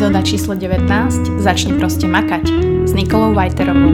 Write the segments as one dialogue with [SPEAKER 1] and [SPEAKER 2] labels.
[SPEAKER 1] epizóda číslo 19 Začni proste makať s Nikolou Vajterovou.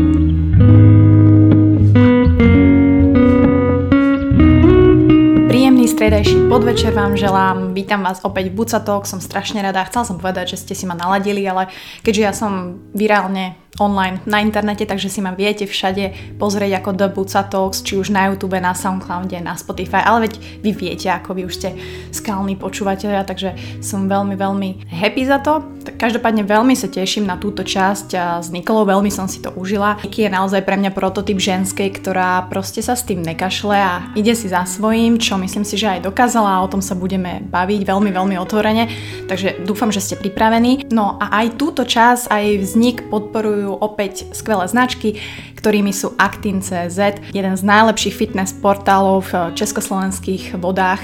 [SPEAKER 1] Príjemný stredajší podvečer vám želám. Vítam vás opäť v Bucatok, som strašne rada. Chcela som povedať, že ste si ma naladili, ale keďže ja som virálne online na internete, takže si ma viete všade pozrieť ako The Buca Talks, či už na YouTube, na Soundcloude, na Spotify, ale veď vy viete, ako vy už ste skalní počúvateľia, takže som veľmi, veľmi happy za to. Tak každopádne veľmi sa teším na túto časť s Nikolou veľmi som si to užila. Niky je naozaj pre mňa prototyp ženskej, ktorá proste sa s tým nekašle a ide si za svojím, čo myslím si, že aj dokázala a o tom sa budeme baviť veľmi, veľmi otvorene. Takže dúfam, že ste pripravení. No a aj túto časť, aj vznik podporujú podporujú opäť skvelé značky, ktorými sú Actin.cz, jeden z najlepších fitness portálov v československých vodách,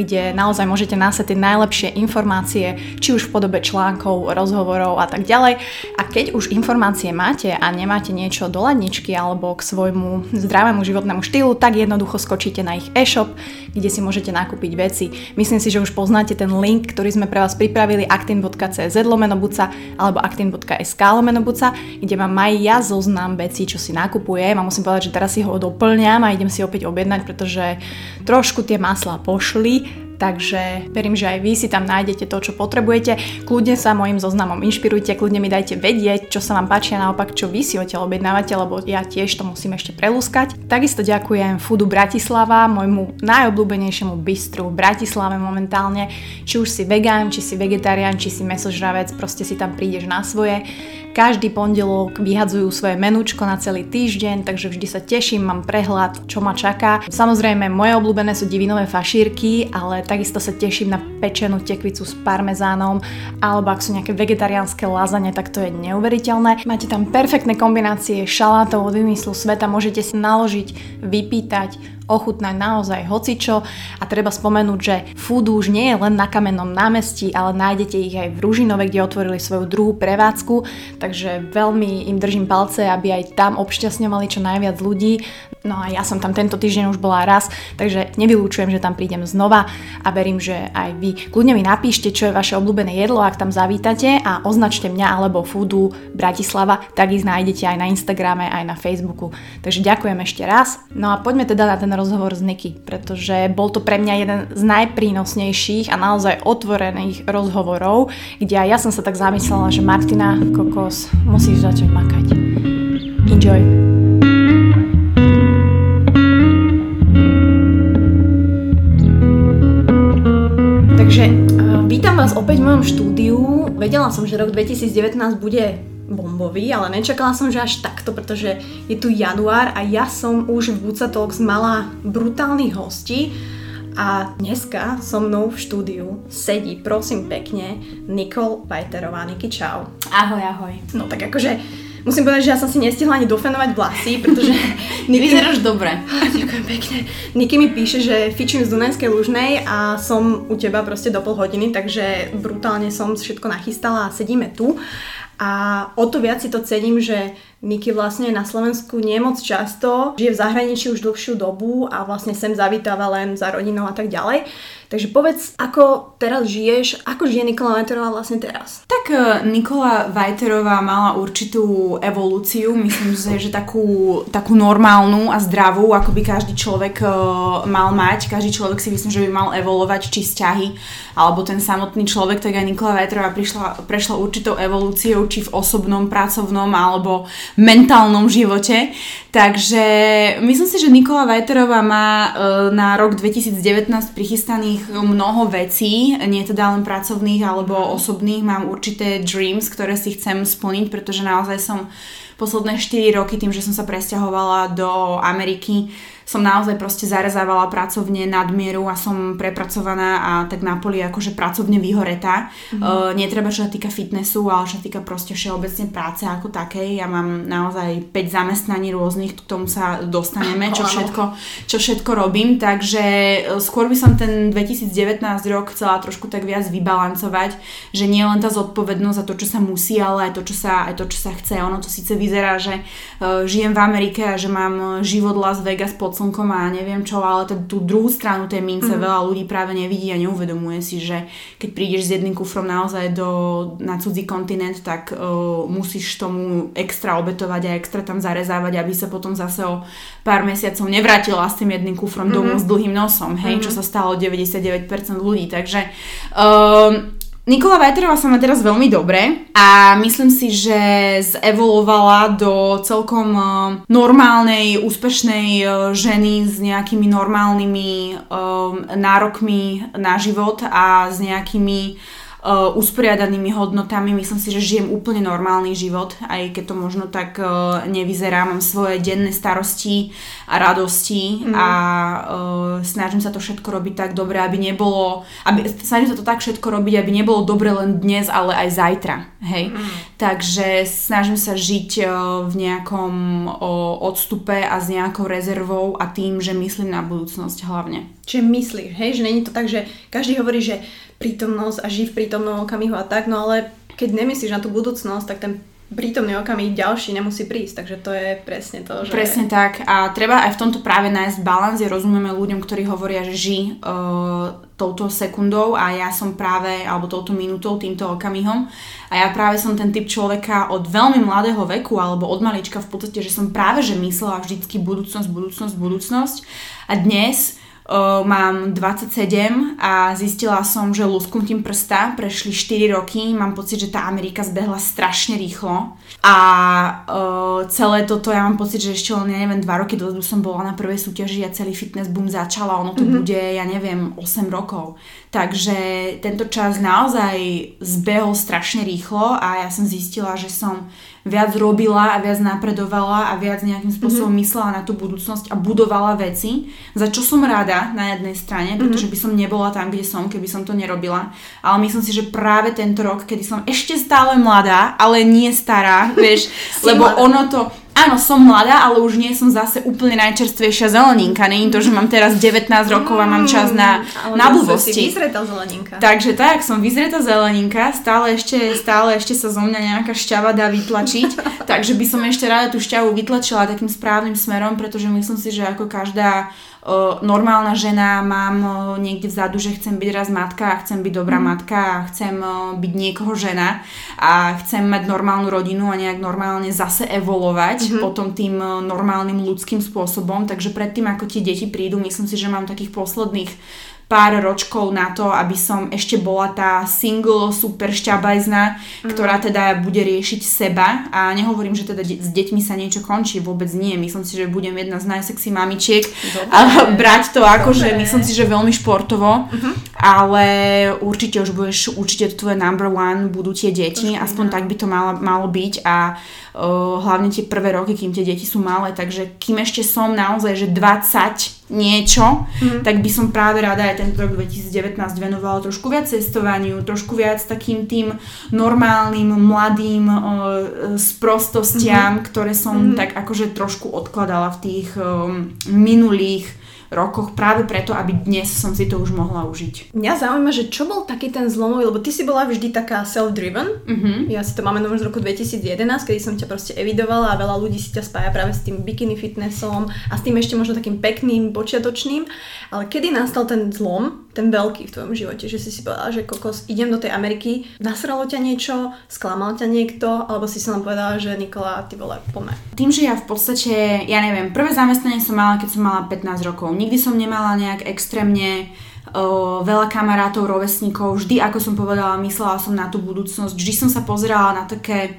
[SPEAKER 1] kde naozaj môžete nájsť najlepšie informácie, či už v podobe článkov, rozhovorov a tak ďalej. A keď už informácie máte a nemáte niečo do ladničky alebo k svojmu zdravému životnému štýlu, tak jednoducho skočíte na ich e-shop, kde si môžete nakúpiť veci. Myslím si, že už poznáte ten link, ktorý sme pre vás pripravili actin.cz lomenobuca alebo actin.sk lomenobuca, kde mám aj ja zoznam vecí, čo si nakupujem a musím povedať, že teraz si ho doplňam a idem si opäť objednať, pretože trošku tie masla pošli, takže verím, že aj vy si tam nájdete to, čo potrebujete. Kľudne sa mojim zoznamom inšpirujte, kľudne mi dajte vedieť, čo sa vám páči a naopak, čo vy si odtiaľ objednávate, lebo ja tiež to musím ešte prelúskať. Takisto ďakujem Foodu Bratislava, môjmu najobľúbenejšiemu bistru v Bratislave momentálne. Či už si vegán, či si vegetarián, či si mesožravec, proste si tam prídeš na svoje. Každý pondelok vyhadzujú svoje menúčko na celý týždeň, takže vždy sa teším, mám prehľad, čo ma čaká. Samozrejme, moje obľúbené sú divinové fašírky, ale takisto sa teším na pečenú tekvicu s parmezánom, alebo ak sú nejaké vegetariánske lazane, tak to je neuveriteľné. Máte tam perfektné kombinácie šalátov od vymyslu sveta, môžete si naložiť, vypýtať, ochutnať naozaj hocičo a treba spomenúť, že food už nie je len na kamennom námestí, ale nájdete ich aj v Ružinove, kde otvorili svoju druhú prevádzku, takže veľmi im držím palce, aby aj tam obšťastňovali čo najviac ľudí. No a ja som tam tento týždeň už bola raz, takže nevylúčujem, že tam prídem znova a verím, že aj vy. Kľudne mi napíšte, čo je vaše obľúbené jedlo, ak tam zavítate a označte mňa alebo Foodu Bratislava, tak ich nájdete aj na Instagrame, aj na Facebooku. Takže ďakujem ešte raz. No a poďme teda na ten rozhovor s Niky, pretože bol to pre mňa jeden z najprínosnejších a naozaj otvorených rozhovorov, kde aj ja som sa tak zamyslela, že Martina, kokos, musíš začať makať. Enjoy! Takže uh, vítam vás opäť v mojom štúdiu. Vedela som, že rok 2019 bude bombový, ale nečakala som, že až takto, pretože je tu január a ja som už v Buca Talks mala brutálnych hostí a dneska so mnou v štúdiu sedí, prosím pekne, Nikol Vajterová. Niky, čau.
[SPEAKER 2] Ahoj, ahoj.
[SPEAKER 1] No tak akože musím povedať, že ja som si nestihla ani dofenovať vlasy, pretože...
[SPEAKER 2] Niky... Vyzeráš dobre.
[SPEAKER 1] Ďakujem pekne. Niky mi píše, že fičím z Dunajskej Lužnej a som u teba proste do pol hodiny, takže brutálne som všetko nachystala a sedíme tu. A o to viac si to cením, že Niky vlastne na Slovensku nie moc často, žije v zahraničí už dlhšiu dobu a vlastne sem zavítáva len za rodinou a tak ďalej. Takže povedz, ako teraz žiješ, ako žije Nikola Vajterová vlastne teraz?
[SPEAKER 2] Tak e, Nikola Vajterová mala určitú evolúciu, myslím si, že takú, takú normálnu a zdravú, ako by každý človek e, mal mať. Každý človek si myslím, že by mal evolovať či vzťahy, alebo ten samotný človek, tak aj Nikola Vajterová prišla, prešla určitou evolúciou, či v osobnom, pracovnom, alebo mentálnom živote. Takže myslím si, že Nikola Vajterová má e, na rok 2019 prichystaných mnoho vecí, nie teda len pracovných alebo osobných, mám určité dreams, ktoré si chcem splniť, pretože naozaj som posledné 4 roky tým, že som sa presťahovala do Ameriky, som naozaj proste zarezávala pracovne nadmieru a som prepracovaná a tak na poli akože pracovne vyhoretá. Mm-hmm. Uh, netreba čo sa týka fitnessu, ale čo sa týka proste všeobecne práce ako takej. Ja mám naozaj 5 zamestnaní rôznych, k tomu sa dostaneme, čo všetko, čo všetko robím, takže e, skôr by som ten 2019 rok chcela trošku tak viac vybalancovať, že nie len tá zodpovednosť za to, čo sa musí, ale aj to, čo sa, aj to, čo sa chce. Ono to síce vyzerá, že uh, žijem v Amerike a že mám život Las Vegas pod slnkom a neviem čo, ale tú druhú stranu tej mince mm. veľa ľudí práve nevidí a neuvedomuje si, že keď prídeš s jedným kufrom naozaj do, na cudzí kontinent, tak uh, musíš tomu extra obetovať a extra tam zarezávať, aby sa potom zase o pár mesiacov nevrátila s tým jedným kufrom mm-hmm. domov s dlhým nosom, hej, mm-hmm. čo sa stalo 99% ľudí, takže um, Nikola Vajterová sa má teraz veľmi dobre a myslím si, že zevolovala do celkom e, normálnej, úspešnej e, ženy s nejakými normálnymi um, nárokmi na život a s nejakými uh, usporiadanými hodnotami. Myslím si, že žijem úplne normálny život, aj keď to možno tak uh, nevyzerá. Mám svoje denné starosti a radosti mm. a uh, snažím sa to všetko robiť tak dobre, aby nebolo, aby, snažím sa to tak všetko robiť, aby nebolo dobre len dnes, ale aj zajtra. Hej? Mm. Takže snažím sa žiť uh, v nejakom uh, odstupe a s nejakou rezervou a tým, že myslím na budúcnosť hlavne.
[SPEAKER 1] Čiže myslíš, hej, že není to tak, že každý hovorí, že prítomnosť a žij v prítomnom okamihu a tak, no ale keď nemyslíš na tú budúcnosť, tak ten prítomný okamih ďalší nemusí prísť, takže to je presne to, že...
[SPEAKER 2] Presne tak. A treba aj v tomto práve nájsť balans, ja rozumieme ľuďom, ktorí hovoria, že ži uh, touto sekundou a ja som práve, alebo touto minútou, týmto okamihom. A ja práve som ten typ človeka od veľmi mladého veku alebo od malička v podstate, že som práve že myslela vždycky budúcnosť, budúcnosť, budúcnosť. A dnes Uh, mám 27 a zistila som, že lusknutím prsta prešli 4 roky, mám pocit, že tá Amerika zbehla strašne rýchlo a uh, celé toto, ja mám pocit, že ešte len, ja neviem, 2 roky dozadu som bola na prvej súťaži a celý fitness boom začala, ono to mm-hmm. bude, ja neviem, 8 rokov. Takže tento čas naozaj zbehol strašne rýchlo a ja som zistila, že som viac robila a viac napredovala a viac nejakým spôsobom mm-hmm. myslela na tú budúcnosť a budovala veci, za čo som rada na jednej strane, mhm. pretože by som nebola tam, kde som, keby som to nerobila. Ale myslím si, že práve tento rok, kedy som ešte stále mladá, ale nie stará, vieš, lebo mladá. ono to, áno, som mladá, ale už nie som zase úplne najčerstvejšia zeleninka. Není to, že mám teraz 19 rokov a mám čas na, mm, na blbosti.
[SPEAKER 1] Vyzretá zeleninka.
[SPEAKER 2] Takže tak, som vyzretá zeleninka, stále ešte, stále ešte sa zo mňa nejaká šťava dá vytlačiť, takže by som ešte rada tú šťavu vytlačila takým správnym smerom, pretože myslím si, že ako každá normálna žena, mám niekde vzadu, že chcem byť raz matka a chcem byť dobrá mm. matka a chcem byť niekoho žena a chcem mať normálnu rodinu a nejak normálne zase evolovať mm-hmm. potom tým normálnym ľudským spôsobom. Takže predtým, ako tie deti prídu, myslím si, že mám takých posledných pár ročkov na to, aby som ešte bola tá single super šťabajzna, mm. ktorá teda bude riešiť seba a nehovorím, že teda de- s deťmi sa niečo končí, vôbec nie. Myslím si, že budem jedna z najsexy mamičiek Dobre. a brať to ako, Dobre. že myslím si, že veľmi športovo, mm-hmm. ale určite už budeš, určite to tvoje number one budú tie deti, Trošku, aspoň no. tak by to malo, malo byť a uh, hlavne tie prvé roky, kým tie deti sú malé, takže kým ešte som naozaj, že 20 niečo, mm. tak by som práve rada aj tento rok 2019 venovala trošku viac cestovaniu, trošku viac takým tým normálnym, mladým uh, sprostostiam, mm-hmm. ktoré som mm-hmm. tak akože trošku odkladala v tých um, minulých rokoch práve preto, aby dnes som si to už mohla užiť.
[SPEAKER 1] Mňa zaujíma, že čo bol taký ten zlomový, lebo ty si bola vždy taká self-driven. Uh-huh. Ja si to máme už z roku 2011, kedy som ťa proste evidovala a veľa ľudí si ťa spája práve s tým bikini fitnessom a s tým ešte možno takým pekným, počiatočným. Ale kedy nastal ten zlom, ten veľký v tvojom živote, že si si povedala, že kokos, idem do tej Ameriky, nasralo ťa niečo, sklamal ťa niekto, alebo si len povedala, že Nikola, ty vole, pome.
[SPEAKER 2] Tým, že ja v podstate, ja neviem, prvé zamestnanie som mala, keď som mala 15 rokov nikdy som nemala nejak extrémne o, veľa kamarátov, rovesníkov, vždy, ako som povedala, myslela som na tú budúcnosť, vždy som sa pozerala na také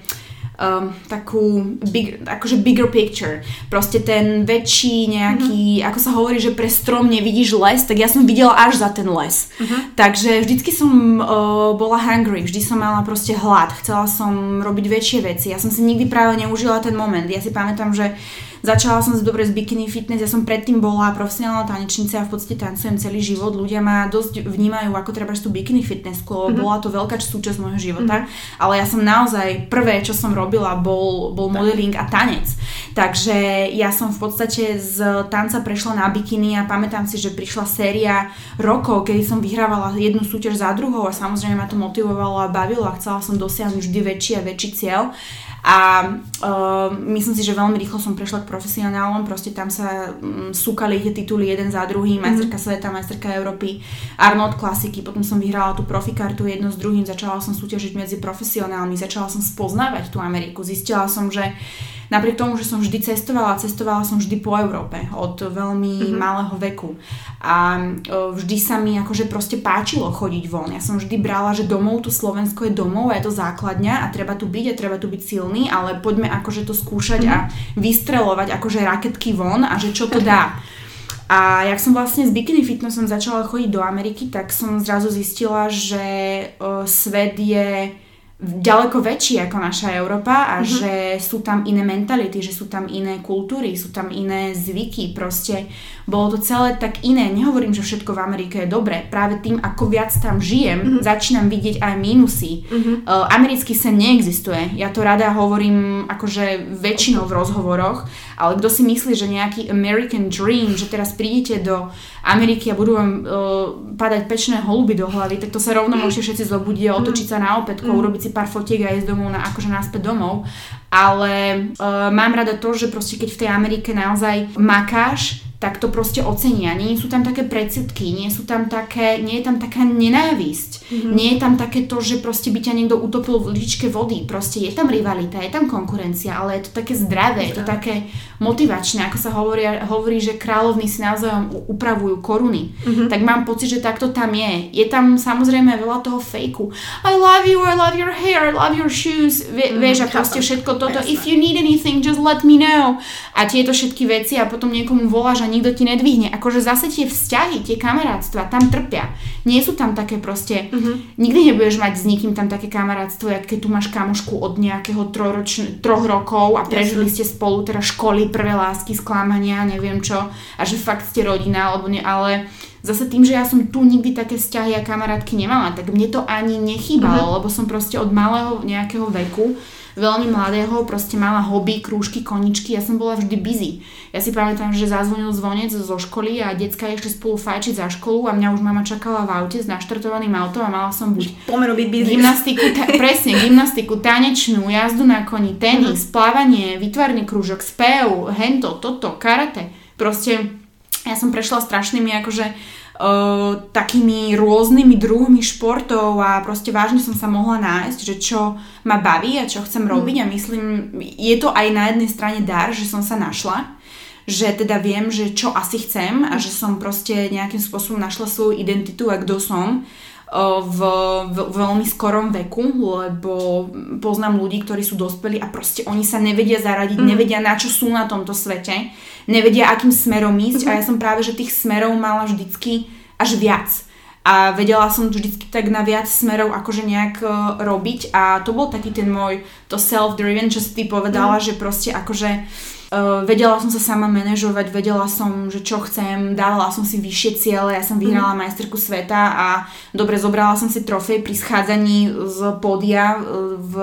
[SPEAKER 2] um, takú big, akože bigger picture. Proste ten väčší nejaký, mm-hmm. ako sa hovorí, že pre strom nevidíš les, tak ja som videla až za ten les. Mm-hmm. Takže vždycky som uh, bola hungry, vždy som mala proste hlad, chcela som robiť väčšie veci. Ja som si nikdy práve neužila ten moment. Ja si pamätám, že uh, Začala som dobre z bikini fitness, ja som predtým bola profesionálna tanečnica a v podstate tancujem celý život. Ľudia ma dosť vnímajú ako treba tú bikini fitness, lebo mm-hmm. bola to veľká súčasť môjho života, mm-hmm. ale ja som naozaj prvé, čo som robila, bol, bol modeling a tanec. Takže ja som v podstate z tanca prešla na bikini a pamätám si, že prišla séria rokov, kedy som vyhrávala jednu súťaž za druhou a samozrejme ma to motivovalo a bavilo a chcela som dosiahnuť vždy väčší a väčší cieľ. A uh, myslím si, že veľmi rýchlo som prešla k profesionálom, proste tam sa um, súkali tie tituly jeden za druhým, mm-hmm. majsterka sveta, majsterka Európy, Arnold klasiky, potom som vyhrala tú profikartu jedno s druhým, začala som súťažiť medzi profesionálmi, začala som spoznávať tú Ameriku, zistila som, že napriek tomu, že som vždy cestovala, cestovala som vždy po Európe od veľmi mm-hmm. malého veku a uh, vždy sa mi akože proste páčilo chodiť von. Ja som vždy brala, že domov tu Slovensko je domov a je to základňa a treba tu byť a treba tu byť silný ale poďme akože to skúšať a vystrelovať akože raketky von a že čo to dá. A jak som vlastne s bikini fitnessom začala chodiť do Ameriky, tak som zrazu zistila, že uh, svet je ďaleko väčší ako naša Európa a mm-hmm. že sú tam iné mentality, že sú tam iné kultúry, sú tam iné zvyky, proste bolo to celé tak iné. Nehovorím, že všetko v Amerike je dobré, práve tým, ako viac tam žijem, mm-hmm. začínam vidieť aj mínusy. Mm-hmm. Uh, americký sen neexistuje, ja to rada hovorím akože väčšinou v rozhovoroch, ale kto si myslí, že nejaký American dream, že teraz prídete do Ameriky a budú vám uh, padať pečné holuby do hlavy, tak to sa rovno môžete všetci zobudiť a otočiť sa na opätko, mm. urobiť si pár fotiek a ísť domov na, akože naspäť domov. Ale uh, mám rada to, že proste keď v tej Amerike naozaj makáš, tak to proste ocenia. Nie sú tam také predsudky, nie sú tam také, nie je tam taká nenávisť, mm-hmm. nie je tam také to, že proste by ťa niekto utopil v lyžičke vody. Proste je tam rivalita, je tam konkurencia, ale je to také zdravé, je to také motivačné, ako sa hovorí, hovorí že kráľovní si navzájom upravujú koruny. Mm-hmm. Tak mám pocit, že takto tam je. Je tam samozrejme veľa toho fejku. I love you, I love your hair, I love your shoes. Vie, mm-hmm. Vieš, a proste všetko toto. If you need anything, just let me know. A tieto všetky veci a potom niekomu voláš a nikto ti nedvihne. Akože zase tie vzťahy, tie kamarátstva tam trpia. Nie sú tam také proste, mm-hmm. nikdy nebudeš mať s nikým tam také kamarátstvo, jak keď tu máš kamošku od nejakého troročn- troch rokov a prežili ste spolu teda školy, prvé lásky, sklamania, neviem čo, a že fakt ste rodina, alebo ne, ale zase tým, že ja som tu nikdy také vzťahy a kamarátky nemala, tak mne to ani nechýbalo, uh-huh. lebo som proste od malého nejakého veku veľmi mladého, proste mala hobby, krúžky, koničky, ja som bola vždy busy. Ja si pamätám, že zazvonil zvonec zo školy a decka išli spolu fajčiť za školu a mňa už mama čakala v aute s naštartovaným autom a mala som buď gymnastiku, ta, presne, gymnastiku, tanečnú, jazdu na koni, tenis, uh-huh. plávanie, vytvarný krúžok, spev, hento, toto, karate. Proste ja som prešla strašnými akože uh, takými rôznymi druhmi športov a proste vážne som sa mohla nájsť, že čo ma baví a čo chcem mhm. robiť a myslím, je to aj na jednej strane dar, že som sa našla, že teda viem, že čo asi chcem a že som proste nejakým spôsobom našla svoju identitu a kto som v, v, veľmi skorom veku, lebo poznám ľudí, ktorí sú dospelí a proste oni sa nevedia zaradiť, mm. nevedia na čo sú na tomto svete, nevedia akým smerom ísť mm. a ja som práve, že tých smerov mala vždycky až viac a vedela som vždycky tak na viac smerov akože nejak uh, robiť a to bol taký ten môj to self-driven, čo si ty povedala, mm. že proste akože Uh, vedela som sa sama manažovať, vedela som, že čo chcem, dávala som si vyššie ciele, ja som vyhrala mm. majsterku sveta a dobre, zobrala som si trofej pri schádzaní z pódia uh, v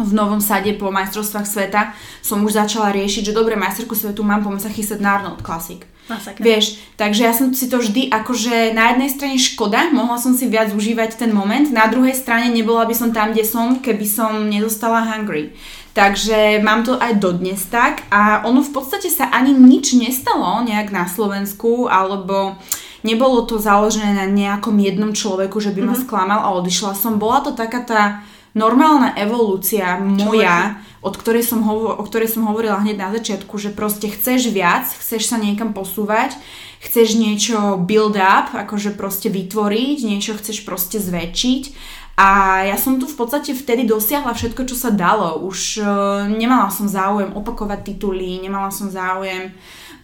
[SPEAKER 2] v Novom Sade po majstrovstvách sveta som už začala riešiť, že dobre, majsterku svetu mám, poďme sa chystať na Arnold Classic. Masakra. Vieš, takže ja som si to vždy akože na jednej strane škoda, mohla som si viac užívať ten moment, na druhej strane nebola by som tam, kde som, keby som nedostala hungry. Takže mám to aj dodnes tak a ono v podstate sa ani nič nestalo nejak na Slovensku alebo nebolo to založené na nejakom jednom človeku, že by ma mm-hmm. sklamal a odišla som. Bola to taká tá normálna evolúcia moja, od ktorej som hovo- o ktorej som hovorila hneď na začiatku, že proste chceš viac, chceš sa niekam posúvať, chceš niečo build up, akože proste vytvoriť, niečo chceš proste zväčšiť a ja som tu v podstate vtedy dosiahla všetko, čo sa dalo. Už uh, nemala som záujem opakovať tituly, nemala som záujem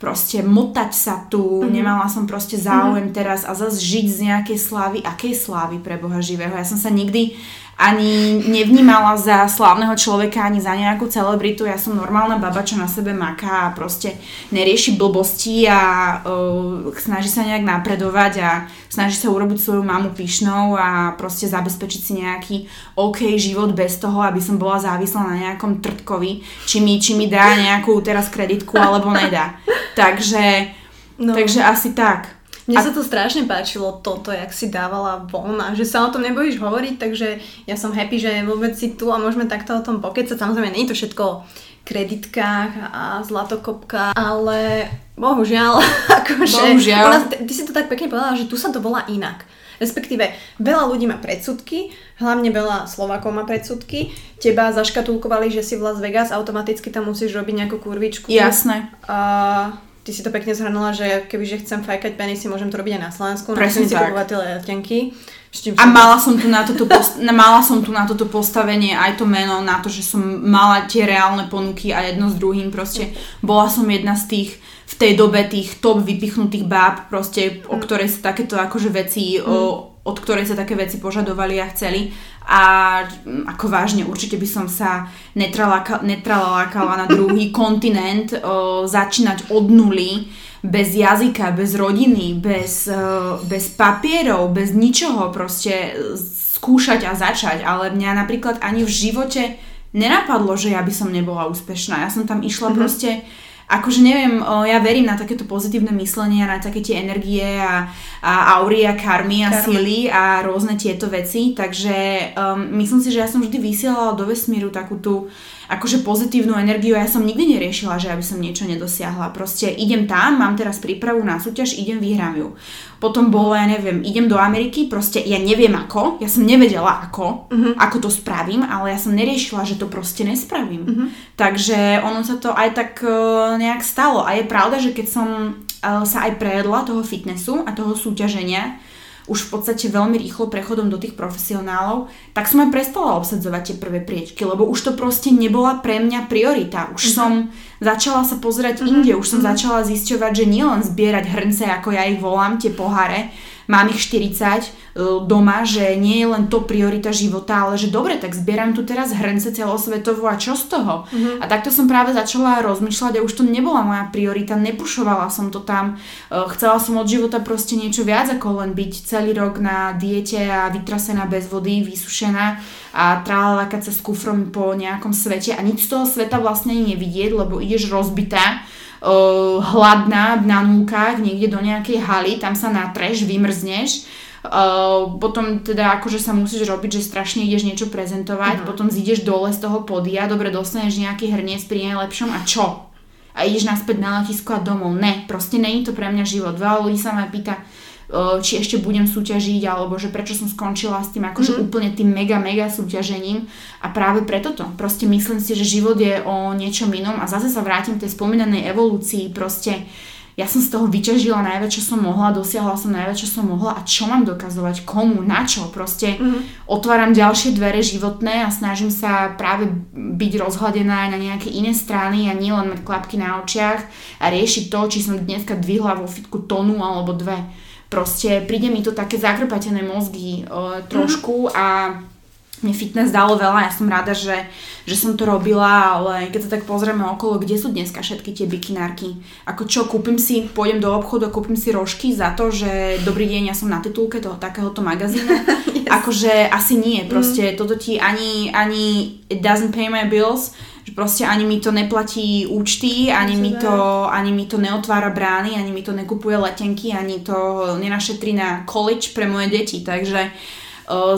[SPEAKER 2] proste motať sa tu, mm-hmm. nemala som proste záujem mm-hmm. teraz a zase žiť z nejakej slávy, akej slávy pre Boha živého. Ja som sa nikdy ani nevnímala za slávneho človeka, ani za nejakú celebritu. Ja som normálna baba, čo na sebe maká a proste nerieši blbosti a uh, snaží sa nejak napredovať a snaží sa urobiť svoju mamu pyšnou a proste zabezpečiť si nejaký OK život bez toho, aby som bola závislá na nejakom trtkovi, či mi, či mi dá nejakú teraz kreditku alebo nedá. Takže, no. takže asi tak.
[SPEAKER 1] Mne a... sa to strašne páčilo, toto, jak si dávala von a že sa o tom nebojíš hovoriť, takže ja som happy, že vôbec si tu a môžeme takto o tom pokecať. Samozrejme, nie je to všetko kreditkách a zlatokopka, ale bohužiaľ, akože...
[SPEAKER 2] Bohužiaľ.
[SPEAKER 1] Ona, ty si to tak pekne povedala, že tu sa to volá inak. Respektíve, veľa ľudí má predsudky, hlavne veľa Slovákov má predsudky. Teba zaškatulkovali, že si v Las Vegas, automaticky tam musíš robiť nejakú kurvičku.
[SPEAKER 2] Jasné.
[SPEAKER 1] A ty si to pekne zhrnula, že kebyže chcem fajkať penisy, môžem to robiť aj na Slovensku.
[SPEAKER 2] Presne
[SPEAKER 1] si kupovať tie letenky.
[SPEAKER 2] A mala som, tu na toto post- mala som tu na toto postavenie aj to meno, na to, že som mala tie reálne ponuky a jedno s druhým. Proste bola som jedna z tých v tej dobe tých top vypichnutých báb, proste, o mm. ktorej sa takéto akože veci, mm. o, od ktorej sa také veci požadovali a chceli. A mm, ako vážne, určite by som sa netralákala na druhý kontinent, o, začínať od nuly, bez jazyka, bez rodiny, bez, bez papierov, bez ničoho proste skúšať a začať. Ale mňa napríklad ani v živote nenapadlo, že ja by som nebola úspešná. Ja som tam išla mm-hmm. proste akože neviem, ja verím na takéto pozitívne myslenie a na také tie energie a, a aury a karmy a Karma. sily a rôzne tieto veci, takže um, myslím si, že ja som vždy vysielala do vesmíru takú tú akože pozitívnu energiu. Ja som nikdy neriešila, že aby som niečo nedosiahla. Proste idem tam, mám teraz prípravu na súťaž, idem, vyhrám ju. Potom bolo, ja neviem, idem do Ameriky, proste ja neviem ako, ja som nevedela ako, uh-huh. ako to spravím, ale ja som neriešila, že to proste nespravím. Uh-huh. Takže ono sa to aj tak uh, nejak stalo. A je pravda, že keď som uh, sa aj prejedla toho fitnessu a toho súťaženia, už v podstate veľmi rýchlo prechodom do tých profesionálov, tak som aj prestala obsadzovať tie prvé priečky, lebo už to proste nebola pre mňa priorita. Už mm-hmm. som začala sa pozerať mm-hmm. inde, už som mm-hmm. začala zisťovať, že nielen zbierať hrnce, ako ja ich volám, tie poháre, mám ich 40 e, doma, že nie je len to priorita života, ale že dobre, tak zbieram tu teraz hrnce celosvetovo a čo z toho? Mm-hmm. A takto som práve začala rozmýšľať a už to nebola moja priorita, nepušovala som to tam, e, chcela som od života proste niečo viac ako len byť celý rok na diete a vytrasená bez vody, vysušená a trálalakať sa s kufrom po nejakom svete a nič z toho sveta vlastne nevidieť, lebo ideš rozbitá uh, hladná na núkach niekde do nejakej haly, tam sa natreš, vymrzneš, Uh, potom teda akože sa musíš robiť, že strašne ideš niečo prezentovať, uh-huh. potom zídeš dole z toho podia, dobre dostaneš nejaký hrniec pri najlepšom a čo? A ideš naspäť na letisko a domov. Ne, proste není to pre mňa život. Veľa ľudí sa ma pýta, či ešte budem súťažiť, alebo že prečo som skončila s tým akože mm. úplne tým mega, mega súťažením. A práve preto to. Proste myslím si, že život je o niečom inom a zase sa vrátim k tej spomínanej evolúcii. Proste ja som z toho vyťažila najviac, čo som mohla, dosiahla som najviac, čo som mohla a čo mám dokazovať, komu, na čo. Proste mm-hmm. otváram ďalšie dvere životné a snažím sa práve byť rozhľadená aj na nejaké iné strany a nielen mať klapky na očiach a riešiť to, či som dneska dvihla vo fitku tonu alebo dve Proste príde mi to také zakrpatené mozgy uh, trošku a mne fitness dalo veľa, ja som rada, že, že som to robila, ale keď sa tak pozrieme okolo, kde sú dneska všetky tie bikinárky? Ako čo, kúpim si, pôjdem do obchodu a kúpim si rožky za to, že dobrý deň, ja som na titulke toho takéhoto magazínu? yes. Akože asi nie, proste mm. toto ti ani, ani it doesn't pay my bills, že proste ani mi to neplatí účty, ani mi, to, ani mi to neotvára brány, ani mi to nekupuje letenky, ani to nenašetrí na college pre moje deti, takže uh,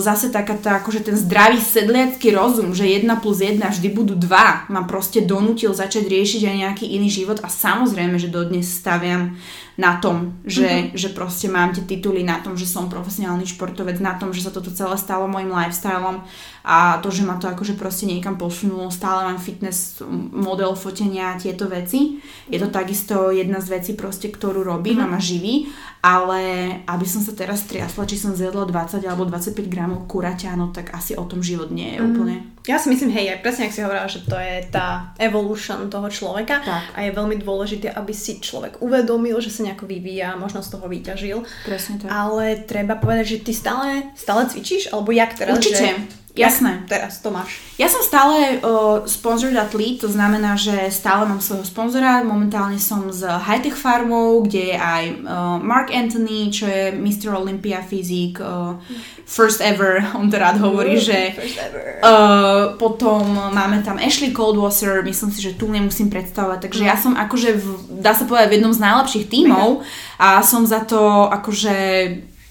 [SPEAKER 2] zase taká tá, akože ten zdravý sedliacký rozum, že 1 plus 1 vždy budú 2, ma proste donútil začať riešiť aj nejaký iný život a samozrejme, že dodnes staviam na tom, že, mm-hmm. že proste mám tie tituly, na tom, že som profesionálny športovec, na tom, že sa toto celé stalo môjim lifestylom a to, že ma to akože proste niekam posunulo, stále mám fitness model fotenia a tieto veci. Je to takisto jedna z vecí proste, ktorú robím mm-hmm. a ma živí, ale aby som sa teraz triasla, či som zjedla 20 alebo 25 gramov kuraťa, no tak asi o tom život nie je mm-hmm. úplne.
[SPEAKER 1] Ja si myslím, hej, aj presne, ak si hovorila, že to je tá evolution toho človeka
[SPEAKER 2] tak.
[SPEAKER 1] a je veľmi dôležité, aby si človek uvedomil, že sa nejako vyvíja, možno z toho vyťažil.
[SPEAKER 2] Presne tak.
[SPEAKER 1] Ale treba povedať, že ty stále, stále cvičíš, alebo jak teraz?
[SPEAKER 2] Určite.
[SPEAKER 1] Že
[SPEAKER 2] Jasné.
[SPEAKER 1] teraz to máš?
[SPEAKER 2] Ja som stále uh, sponsored athlete, to znamená, že stále mám svojho sponzora. Momentálne som z Hightech Farmou, kde je aj uh, Mark Anthony, čo je Mr. Olympia fyzik, uh, first ever, on to rád hovorí, uh, že uh, potom máme tam Ashley Coldwasser, myslím si, že tu nemusím predstavovať, takže ja som akože, v, dá sa povedať, v jednom z najlepších tímov a som za to akože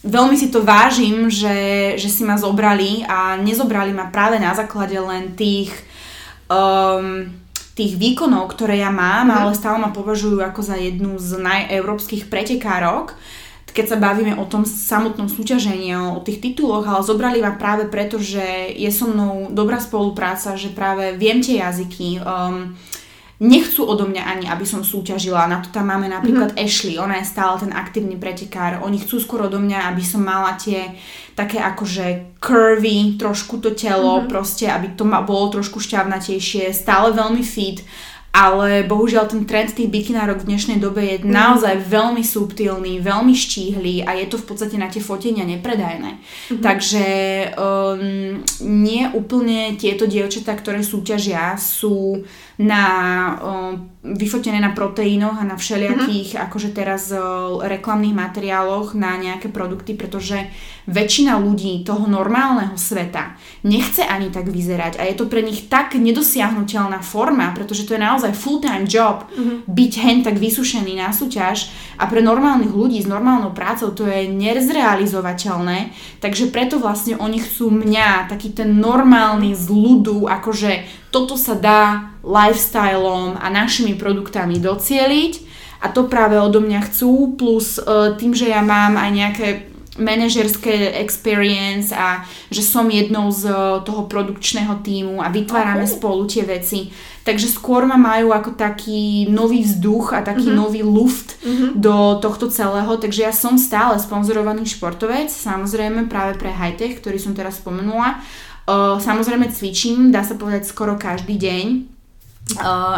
[SPEAKER 2] veľmi si to vážim, že, že si ma zobrali a nezobrali ma práve na základe len tých um, tých výkonov, ktoré ja mám, mm-hmm. ale stále ma považujú ako za jednu z najeurópskych pretekárok keď sa bavíme o tom samotnom súťažení, o tých tituloch, ale zobrali ma práve preto, že je so mnou dobrá spolupráca, že práve viem tie jazyky, um, nechcú odo mňa ani, aby som súťažila. Na to tam máme napríklad mm-hmm. Ashley, ona je stále ten aktívny pretekár. Oni chcú skôr odo mňa, aby som mala tie také akože curvy, trošku to telo, mm-hmm. proste, aby to ma, bolo trošku šťavnatejšie, stále veľmi fit ale bohužiaľ ten trend tých bikinárok v dnešnej dobe je mm. naozaj veľmi subtilný, veľmi štíhly a je to v podstate na tie fotenia nepredajné. Mm-hmm. Takže um, nie úplne tieto dievčatá, ktoré súťažia, sú na vyfotené na proteínoch a na všelijakých mm-hmm. akože teraz reklamných materiáloch na nejaké produkty, pretože väčšina ľudí toho normálneho sveta nechce ani tak vyzerať a je to pre nich tak nedosiahnutelná forma, pretože to je naozaj full-time job mm-hmm. byť hen tak vysušený na súťaž a pre normálnych ľudí s normálnou prácou to je nezrealizovateľné, takže preto vlastne oni chcú mňa, taký ten normálny z ľudu, akože toto sa dá lifestylom a našimi produktami docieliť a to práve odo mňa chcú, plus uh, tým, že ja mám aj nejaké manažerské experience a že som jednou z uh, toho produkčného týmu a vytvárame okay. spolu tie veci. Takže skôr ma majú ako taký nový vzduch a taký mm-hmm. nový luft mm-hmm. do tohto celého, takže ja som stále sponzorovaný športovec, samozrejme práve pre Hightech, ktorý som teraz spomenula samozrejme cvičím, dá sa povedať skoro každý deň.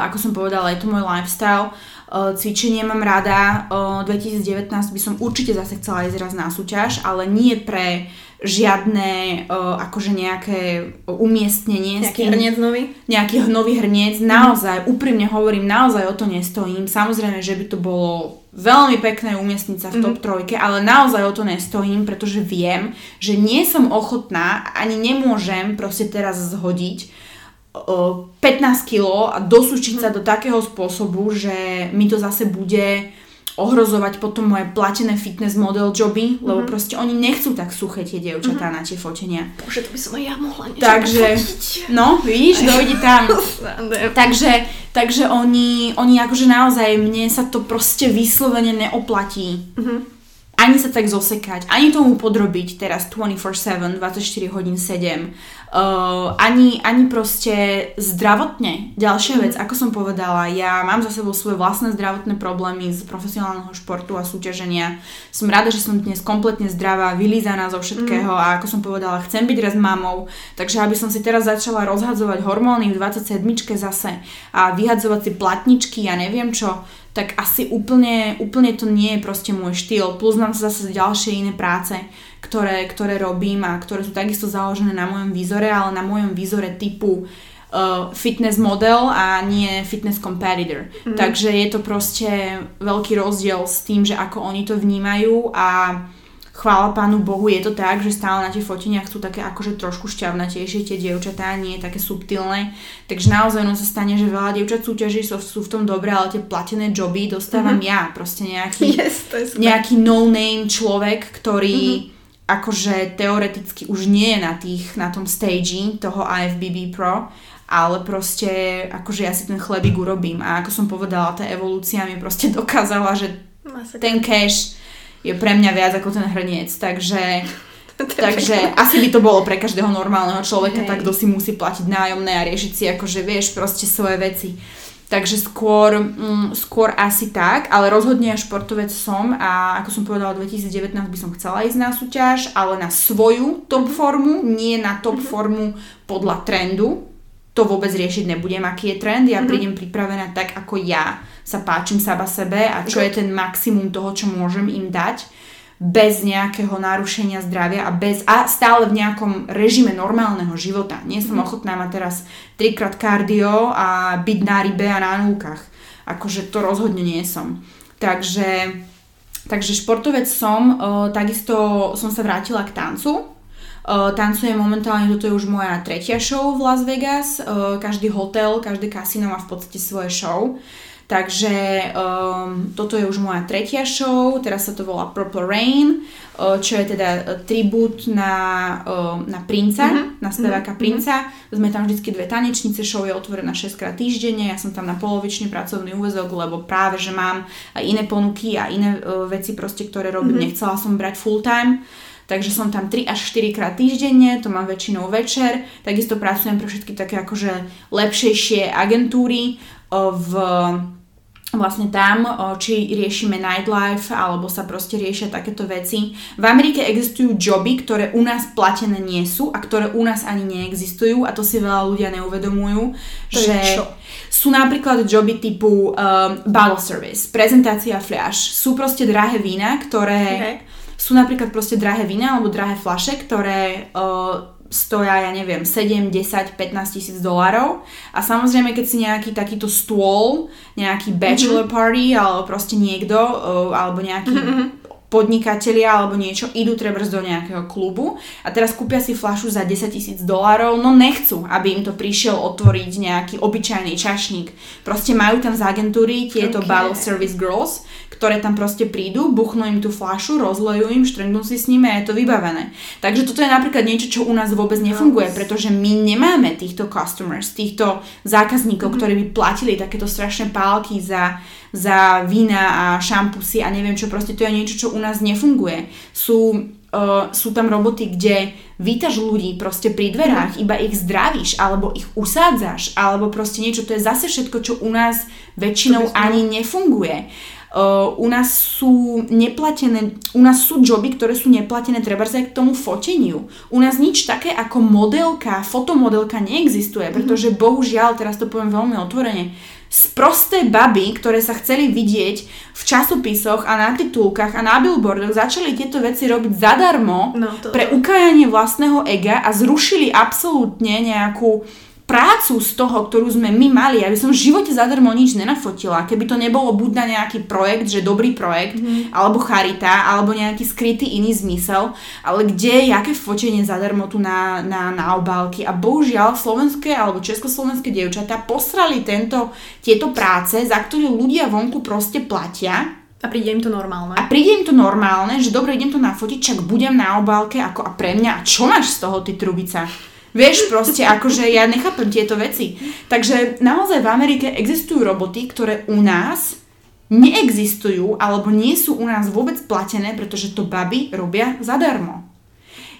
[SPEAKER 2] Ako som povedala, je to môj lifestyle. Cvičenie mám rada. Uh, 2019 by som určite zase chcela ísť raz na súťaž, ale nie pre žiadne uh, akože nejaké umiestnenie.
[SPEAKER 1] Nejaký hrniec nový?
[SPEAKER 2] Nejaký nový hrniec. Naozaj, úprimne hovorím, naozaj o to nestojím. Samozrejme, že by to bolo veľmi pekné umiestniť sa v top mm-hmm. trojke, ale naozaj o to nestojím, pretože viem, že nie som ochotná, ani nemôžem proste teraz zhodiť 15 kg a dosúčiť sa do takého spôsobu, že mi to zase bude ohrozovať potom moje platené fitness model joby, mm-hmm. lebo proste oni nechcú tak suché tie dievčatá mm-hmm. na tie fotenia.
[SPEAKER 1] Bože, to by som aj ja mohla niečo
[SPEAKER 2] Takže, no, vidíš, dojde tam. takže, takže oni, oni akože naozaj, mne sa to proste vyslovene neoplatí. Mm-hmm ani sa tak zosekať, ani tomu podrobiť teraz 24-7, 24 hodín 7, uh, ani, ani proste zdravotne. Ďalšia vec, ako som povedala, ja mám za sebou svoje vlastné zdravotné problémy z profesionálneho športu a súťaženia. Som rada, že som dnes kompletne zdravá, vylízaná zo všetkého mm. a ako som povedala, chcem byť raz mamou, takže aby som si teraz začala rozhadzovať hormóny v 27 zase a vyhadzovať si platničky, ja neviem čo, tak asi úplne, úplne to nie je proste môj štýl. Plus mám zase ďalšie iné práce, ktoré, ktoré robím a ktoré sú takisto založené na mojom výzore, ale na mojom výzore typu uh, fitness model a nie fitness competitor. Mm. Takže je to proste veľký rozdiel s tým, že ako oni to vnímajú a chvála pánu Bohu, je to tak, že stále na tie foteniach sú také akože trošku šťavnatejšie tie dievčatá, nie také subtilné. Takže naozaj no sa stane, že veľa dievčat súťaží sú, sú v tom dobre, ale tie platené joby dostávam mm-hmm. ja. Proste nejaký,
[SPEAKER 1] yes,
[SPEAKER 2] nejaký no-name človek, ktorý mm-hmm. akože teoreticky už nie je na, tých, na tom stage toho IFBB Pro, ale proste akože ja si ten chlebík urobím a ako som povedala, tá evolúcia mi proste dokázala, že Masakra. ten cash je pre mňa viac ako ten hrniec, takže Takže asi by to bolo pre každého normálneho človeka, Hej. tak kto si musí platiť nájomné a riešiť si akože vieš proste svoje veci. Takže skôr, mm, skôr asi tak, ale rozhodne ja športovec som a ako som povedala, 2019 by som chcela ísť na súťaž, ale na svoju top mhm. formu, nie na top mm-hmm. formu podľa trendu. To vôbec riešiť nebudem, aký je trend. Ja mm-hmm. prídem pripravená tak, ako ja sa páčim saba sebe a čo je ten maximum toho, čo môžem im dať bez nejakého narušenia zdravia a, bez, a stále v nejakom režime normálneho života. Nie som mm. ochotná mať teraz trikrát kardio a byť na rybe a na núkach. Akože to rozhodne nie som. Takže, takže športovec som, takisto som sa vrátila k tancu. Uh, tancujem momentálne, toto je už moja tretia show v Las Vegas. Uh, každý hotel, každé kasino má v podstate svoje show. Takže um, toto je už moja tretia show, teraz sa to volá Purple Rain, uh, čo je teda uh, tribut na, uh, na princa, uh-huh. na speváka uh-huh. princa. Sme tam vždycky dve tanečnice, show je otvorená 6 krát týždenne, ja som tam na polovičný pracovný úvezok, lebo práve, že mám aj iné ponuky a iné uh, veci proste, ktoré robím, uh-huh. nechcela som brať full time. Takže som tam 3 až 4 krát týždenne, to mám väčšinou večer. Takisto pracujem pre všetky také akože lepšejšie agentúry v vlastne tam, či riešime nightlife, alebo sa proste riešia takéto veci. V Amerike existujú joby, ktoré u nás platené nie sú a ktoré u nás ani neexistujú a to si veľa ľudia neuvedomujú, to že sú napríklad joby typu um, bottle service, prezentácia fľaš. Sú proste drahé vína, ktoré... Okay. Sú napríklad proste drahé vína alebo drahé flaše, ktoré uh, stoja, ja neviem, 7, 10, 15 tisíc dolárov. A samozrejme, keď si nejaký takýto stôl, nejaký bachelor mm-hmm. party, alebo proste niekto, alebo nejaký mm-hmm podnikatelia alebo niečo idú treba do nejakého klubu a teraz kúpia si flašu za 10 tisíc dolárov, no nechcú, aby im to prišiel otvoriť nejaký obyčajný čašník. Proste majú tam z agentúry tieto okay. bottle service girls, ktoré tam proste prídu, buchnú im tú flašu, rozlejú im, štrngnú si s nimi a je to vybavené. Takže toto je napríklad niečo, čo u nás vôbec nefunguje, pretože my nemáme týchto customers, týchto zákazníkov, mm-hmm. ktorí by platili takéto strašné pálky za za vína a šampusy a neviem čo, proste to je niečo, čo u nás nefunguje. Sú, uh, sú tam roboty, kde vítaš ľudí proste pri dverách, iba ich zdravíš, alebo ich usádzaš, alebo proste niečo, to je zase všetko, čo u nás väčšinou ani nefunguje. Uh, u nás sú neplatené, u nás sú joby, ktoré sú neplatené treba aj k tomu foteniu. U nás nič také ako modelka, fotomodelka neexistuje, pretože bohužiaľ, teraz to poviem veľmi otvorene, sprosté baby, ktoré sa chceli vidieť v časopisoch a na titulkách a na billboardoch, začali tieto veci robiť zadarmo no, to, pre ukájanie vlastného ega a zrušili absolútne nejakú prácu z toho, ktorú sme my mali, aby som v živote zadarmo nič nenafotila, keby to nebolo buď na nejaký projekt, že dobrý projekt, mm. alebo charita, alebo nejaký skrytý iný zmysel, ale kde, aké fotenie zadarmo tu na, na, na obálky. A bohužiaľ slovenské alebo československé dievčatá posrali tento, tieto práce, za ktoré ľudia vonku proste platia
[SPEAKER 1] a príde im to normálne.
[SPEAKER 2] A príde im to normálne, že dobre, idem to nafotiť, čak budem na obálke ako a pre mňa. A čo máš z toho, ty trubica? Vieš, proste akože ja nechápem tieto veci. Takže naozaj v Amerike existujú roboty, ktoré u nás neexistujú alebo nie sú u nás vôbec platené, pretože to baby robia zadarmo.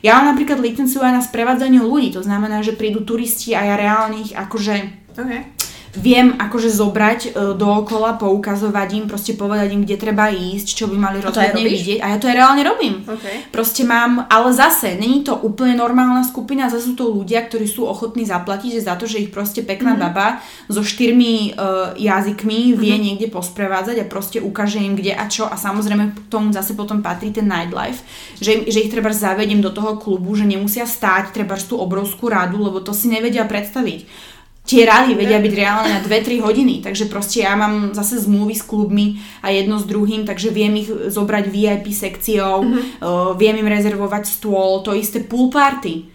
[SPEAKER 2] Ja mám napríklad licenciu aj na sprevádzanie ľudí, to znamená, že prídu turisti a ja reálne ich akože okay viem akože zobrať e, dookola, poukazovať im, proste povedať im, kde treba ísť, čo by mali rozhodne vidieť. A ja to aj reálne robím. Okay. Proste mám, ale zase, není to úplne normálna skupina, zase sú to ľudia, ktorí sú ochotní zaplatiť za to, že ich proste pekná mm-hmm. baba so štyrmi uh, jazykmi vie mm-hmm. niekde posprevádzať a proste ukáže im kde a čo. A samozrejme k tomu zase potom patrí ten nightlife, že, že ich treba zavediem do toho klubu, že nemusia stáť treba tú obrovskú radu, lebo to si nevedia predstaviť tie rady vedia byť reálne na 2-3 hodiny, takže proste ja mám zase zmluvy s klubmi a jedno s druhým, takže viem ich zobrať VIP sekciou, mm-hmm. uh, viem im rezervovať stôl, to isté pool party.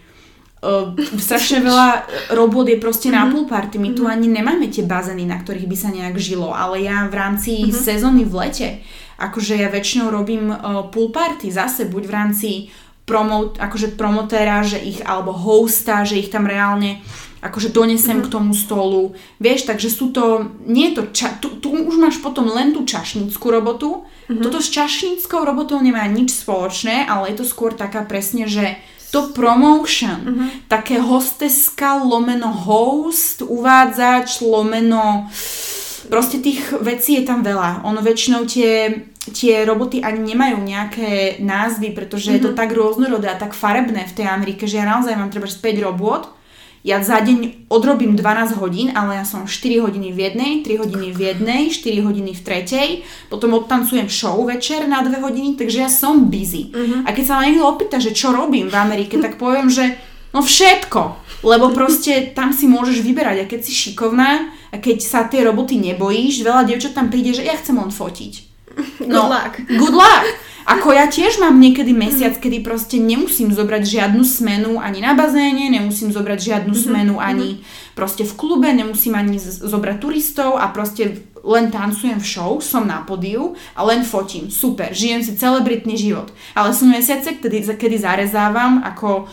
[SPEAKER 2] Uh, strašne veľa robot je proste mm-hmm. na mhm. pool party. My tu mhm. ani nemáme tie bazény, na ktorých by sa nejak žilo, ale ja v rámci mm-hmm. sezóny v lete, akože ja väčšinou robím uh, pool party zase, buď v rámci promo, akože promotéra, že ich, alebo hosta, že ich tam reálne akože donesem mm-hmm. k tomu stolu. Vieš, takže sú to, nie je to, ča, tu, tu už máš potom len tú čašnícku robotu. Mm-hmm. Toto s čašníckou robotou nemá nič spoločné, ale je to skôr taká presne, že to promotion, mm-hmm. také hosteska, lomeno host, uvádzač, lomeno proste tých vecí je tam veľa. Ono väčšinou tie, tie roboty ani nemajú nejaké názvy, pretože mm-hmm. je to mhm. tak rôznorodé a tak farebné v tej Amerike, že ja naozaj mám treba 5 robot ja za deň odrobím 12 hodín, ale ja som 4 hodiny v jednej, 3 hodiny v jednej, 4 hodiny v tretej, potom odtancujem show večer na 2 hodiny, takže ja som busy. Uh-huh. A keď sa ma niekto opýta, že čo robím v Amerike, tak poviem, že no všetko. Lebo proste tam si môžeš vyberať a keď si šikovná a keď sa tej roboty nebojíš, veľa dievčat tam príde, že ja chcem len fotiť.
[SPEAKER 1] No, good luck.
[SPEAKER 2] Good luck. Ako ja tiež mám niekedy mesiac, kedy proste nemusím zobrať žiadnu smenu ani na bazéne, nemusím zobrať žiadnu mm-hmm. smenu ani proste v klube, nemusím ani zobrať turistov a proste len tancujem v show, som na podiu a len fotím. Super, žijem si celebritný život. Ale sú mesiace, kedy, kedy zarezávam ako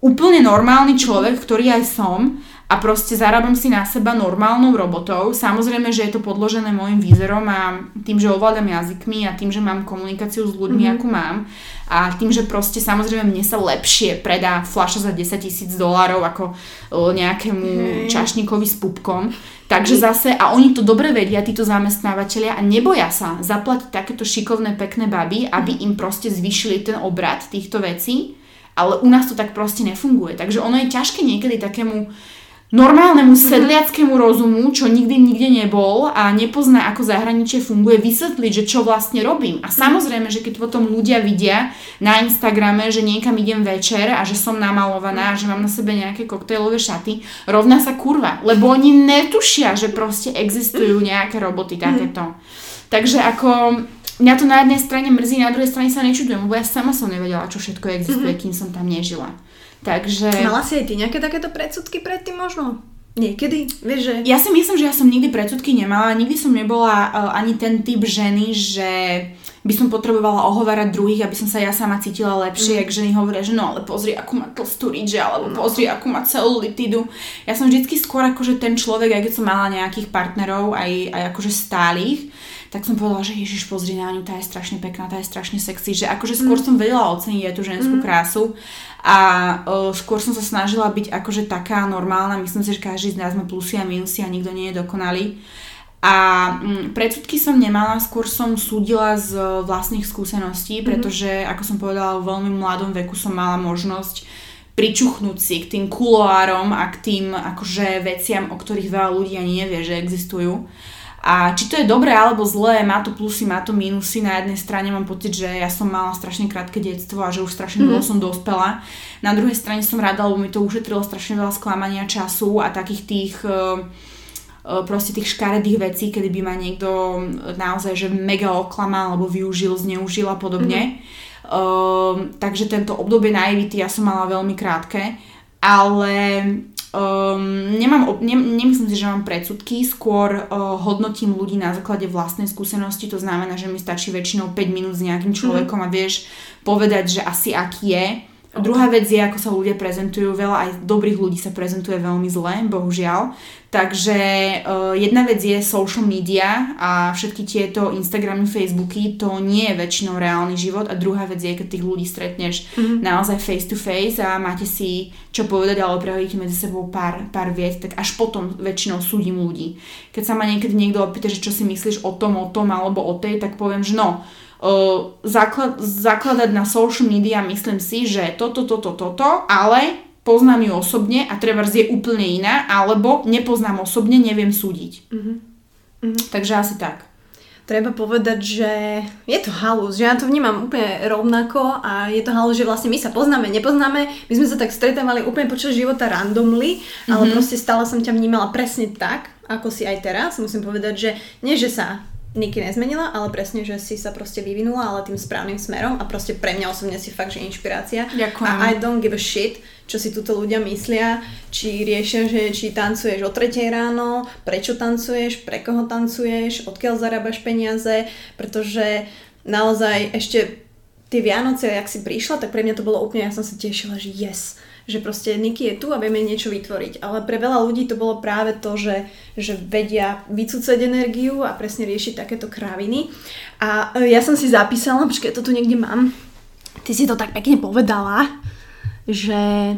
[SPEAKER 2] úplne normálny človek, ktorý aj som a proste zarábam si na seba normálnou robotou. Samozrejme, že je to podložené môjim výzerom a tým, že ovládam jazykmi a tým, že mám komunikáciu s ľuďmi, mm-hmm. ako mám a tým, že proste samozrejme mne sa lepšie predá fľaša za 10 tisíc dolárov ako nejakému hey. čašníkovi s pupkom. Takže zase, a oni to dobre vedia, títo zamestnávateľia a neboja sa zaplatiť takéto šikovné, pekné baby, aby im proste zvyšili ten obrad týchto vecí, ale u nás to tak proste nefunguje. Takže ono je ťažké niekedy takému normálnemu mhm. sedliackému rozumu, čo nikdy nikde nebol a nepozná, ako zahraničie funguje, vysvetliť, že čo vlastne robím. A samozrejme, že keď potom ľudia vidia na Instagrame, že niekam idem večer a že som namalovaná a že mám na sebe nejaké koktejlové šaty, rovná sa kurva. Lebo oni netušia, že proste existujú nejaké roboty takéto. Takže ako mňa to na jednej strane mrzí, na druhej strane sa nečudujem, lebo ja sama som nevedela, čo všetko existuje, mm-hmm. kým som tam nežila. Takže...
[SPEAKER 1] Mala si aj ty nejaké takéto predsudky predtým možno? Niekedy? Vieš, že...
[SPEAKER 2] Ja si myslím, že ja som nikdy predsudky nemala. Nikdy som nebola uh, ani ten typ ženy, že by som potrebovala ohovárať druhých, aby som sa ja sama cítila lepšie, mm. jak ženy hovoria, že no ale pozri, ako má tlstú ridže, alebo no. pozri, ako má celulitidu. Ja som vždycky skôr akože ten človek, aj keď som mala nejakých partnerov, aj, aj akože stálych, tak som povedala, že Ježiš, pozri na ňu, tá je strašne pekná, tá je strašne sexy, že akože skôr mm. som vedela oceniť aj tú ženskú mm. krásu a uh, skôr som sa snažila byť akože taká normálna, myslím si, že každý z nás má plusy a minusy a nikto nie je dokonalý. A um, predsudky som nemala, skôr som súdila z vlastných skúseností, mm-hmm. pretože, ako som povedala, v veľmi mladom veku som mala možnosť pričuchnúť si k tým kuloárom a k tým akože veciam, o ktorých veľa ľudí ani nevie, že existujú. A či to je dobré alebo zlé, má to plusy, má to minusy. Na jednej strane mám pocit, že ja som mala strašne krátke detstvo a že už strašne dlho mm. som dospela. Na druhej strane som rada, lebo mi to ušetrilo strašne veľa sklamania času a takých tých uh, proste tých škaredých vecí, kedy by ma niekto naozaj že mega oklamal alebo využil, zneužil a podobne. Mm-hmm. Uh, takže tento obdobie naivity ja som mala veľmi krátke, ale Um, nemám, ne, nemyslím si, že mám predsudky, skôr uh, hodnotím ľudí na základe vlastnej skúsenosti, to znamená, že mi stačí väčšinou 5 minút s nejakým mhm. človekom mm-hmm. a vieš povedať, že asi aký je Okay. Druhá vec je, ako sa ľudia prezentujú. Veľa aj dobrých ľudí sa prezentuje veľmi zle, bohužiaľ. Takže uh, jedna vec je social media a všetky tieto Instagramy, Facebooky, to nie je väčšinou reálny život. A druhá vec je, keď tých ľudí stretneš mm-hmm. naozaj face to face a máte si čo povedať, ale prehovoríte medzi sebou pár, pár viet, tak až potom väčšinou súdim ľudí. Keď sa ma niekedy niekto opýta, že čo si myslíš o tom, o tom alebo o tej, tak poviem, že no, zaklad, zakladať na social media, myslím si, že toto, toto, toto, ale poznám ju osobne a treba je úplne iná, alebo nepoznám osobne, neviem súdiť. Mm-hmm. Mm-hmm. Takže asi tak.
[SPEAKER 1] Treba povedať, že je to halus, že ja to vnímam úplne rovnako a je to halus, že vlastne my sa poznáme, nepoznáme, my sme sa tak stretávali úplne počas života randomly, mm-hmm. ale proste stále som ťa vnímala presne tak, ako si aj teraz. Musím povedať, že nie, že sa Niky nezmenila, ale presne, že si sa proste vyvinula, ale tým správnym smerom a proste pre mňa osobne si fakt, že inšpirácia.
[SPEAKER 2] Ďakujem.
[SPEAKER 1] A I don't give a shit, čo si túto ľudia myslia, či riešia, že či tancuješ o 3 ráno, prečo tancuješ, pre koho tancuješ, odkiaľ zarábaš peniaze, pretože naozaj ešte tie Vianoce, ak si prišla, tak pre mňa to bolo úplne, ja som sa tešila, že yes, že proste Niky je tu a vieme niečo vytvoriť. Ale pre veľa ľudí to bolo práve to, že, že vedia vycúcať energiu a presne riešiť takéto kráviny. A e, ja som si zapísala, počkaj, to tu niekde mám. Ty si to tak pekne povedala, že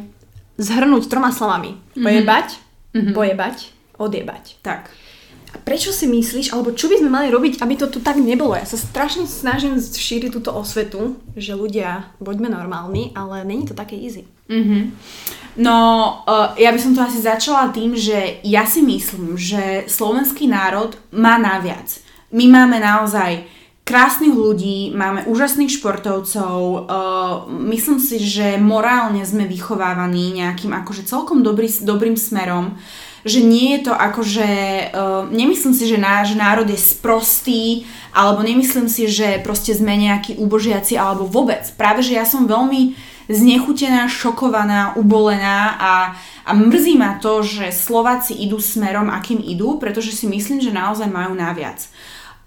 [SPEAKER 1] zhrnúť troma slovami. Mhm. Pojebať, mm-hmm. pojebať, odjebať.
[SPEAKER 2] Tak.
[SPEAKER 1] A prečo si myslíš, alebo čo by sme mali robiť, aby to tu tak nebolo? Ja sa strašne snažím šíriť túto osvetu, že ľudia, buďme normálni, ale není to také easy.
[SPEAKER 2] Mm-hmm. No, uh, ja by som to asi začala tým, že ja si myslím, že slovenský národ má naviac. My máme naozaj krásnych ľudí, máme úžasných športovcov, uh, myslím si, že morálne sme vychovávaní nejakým akože celkom dobrý, dobrým smerom že nie je to ako, že uh, nemyslím si, že náš národ je sprostý, alebo nemyslím si, že proste sme nejakí úbožiaci, alebo vôbec. Práve, že ja som veľmi znechutená, šokovaná, ubolená a, a mrzí ma to, že Slováci idú smerom, akým idú, pretože si myslím, že naozaj majú naviac.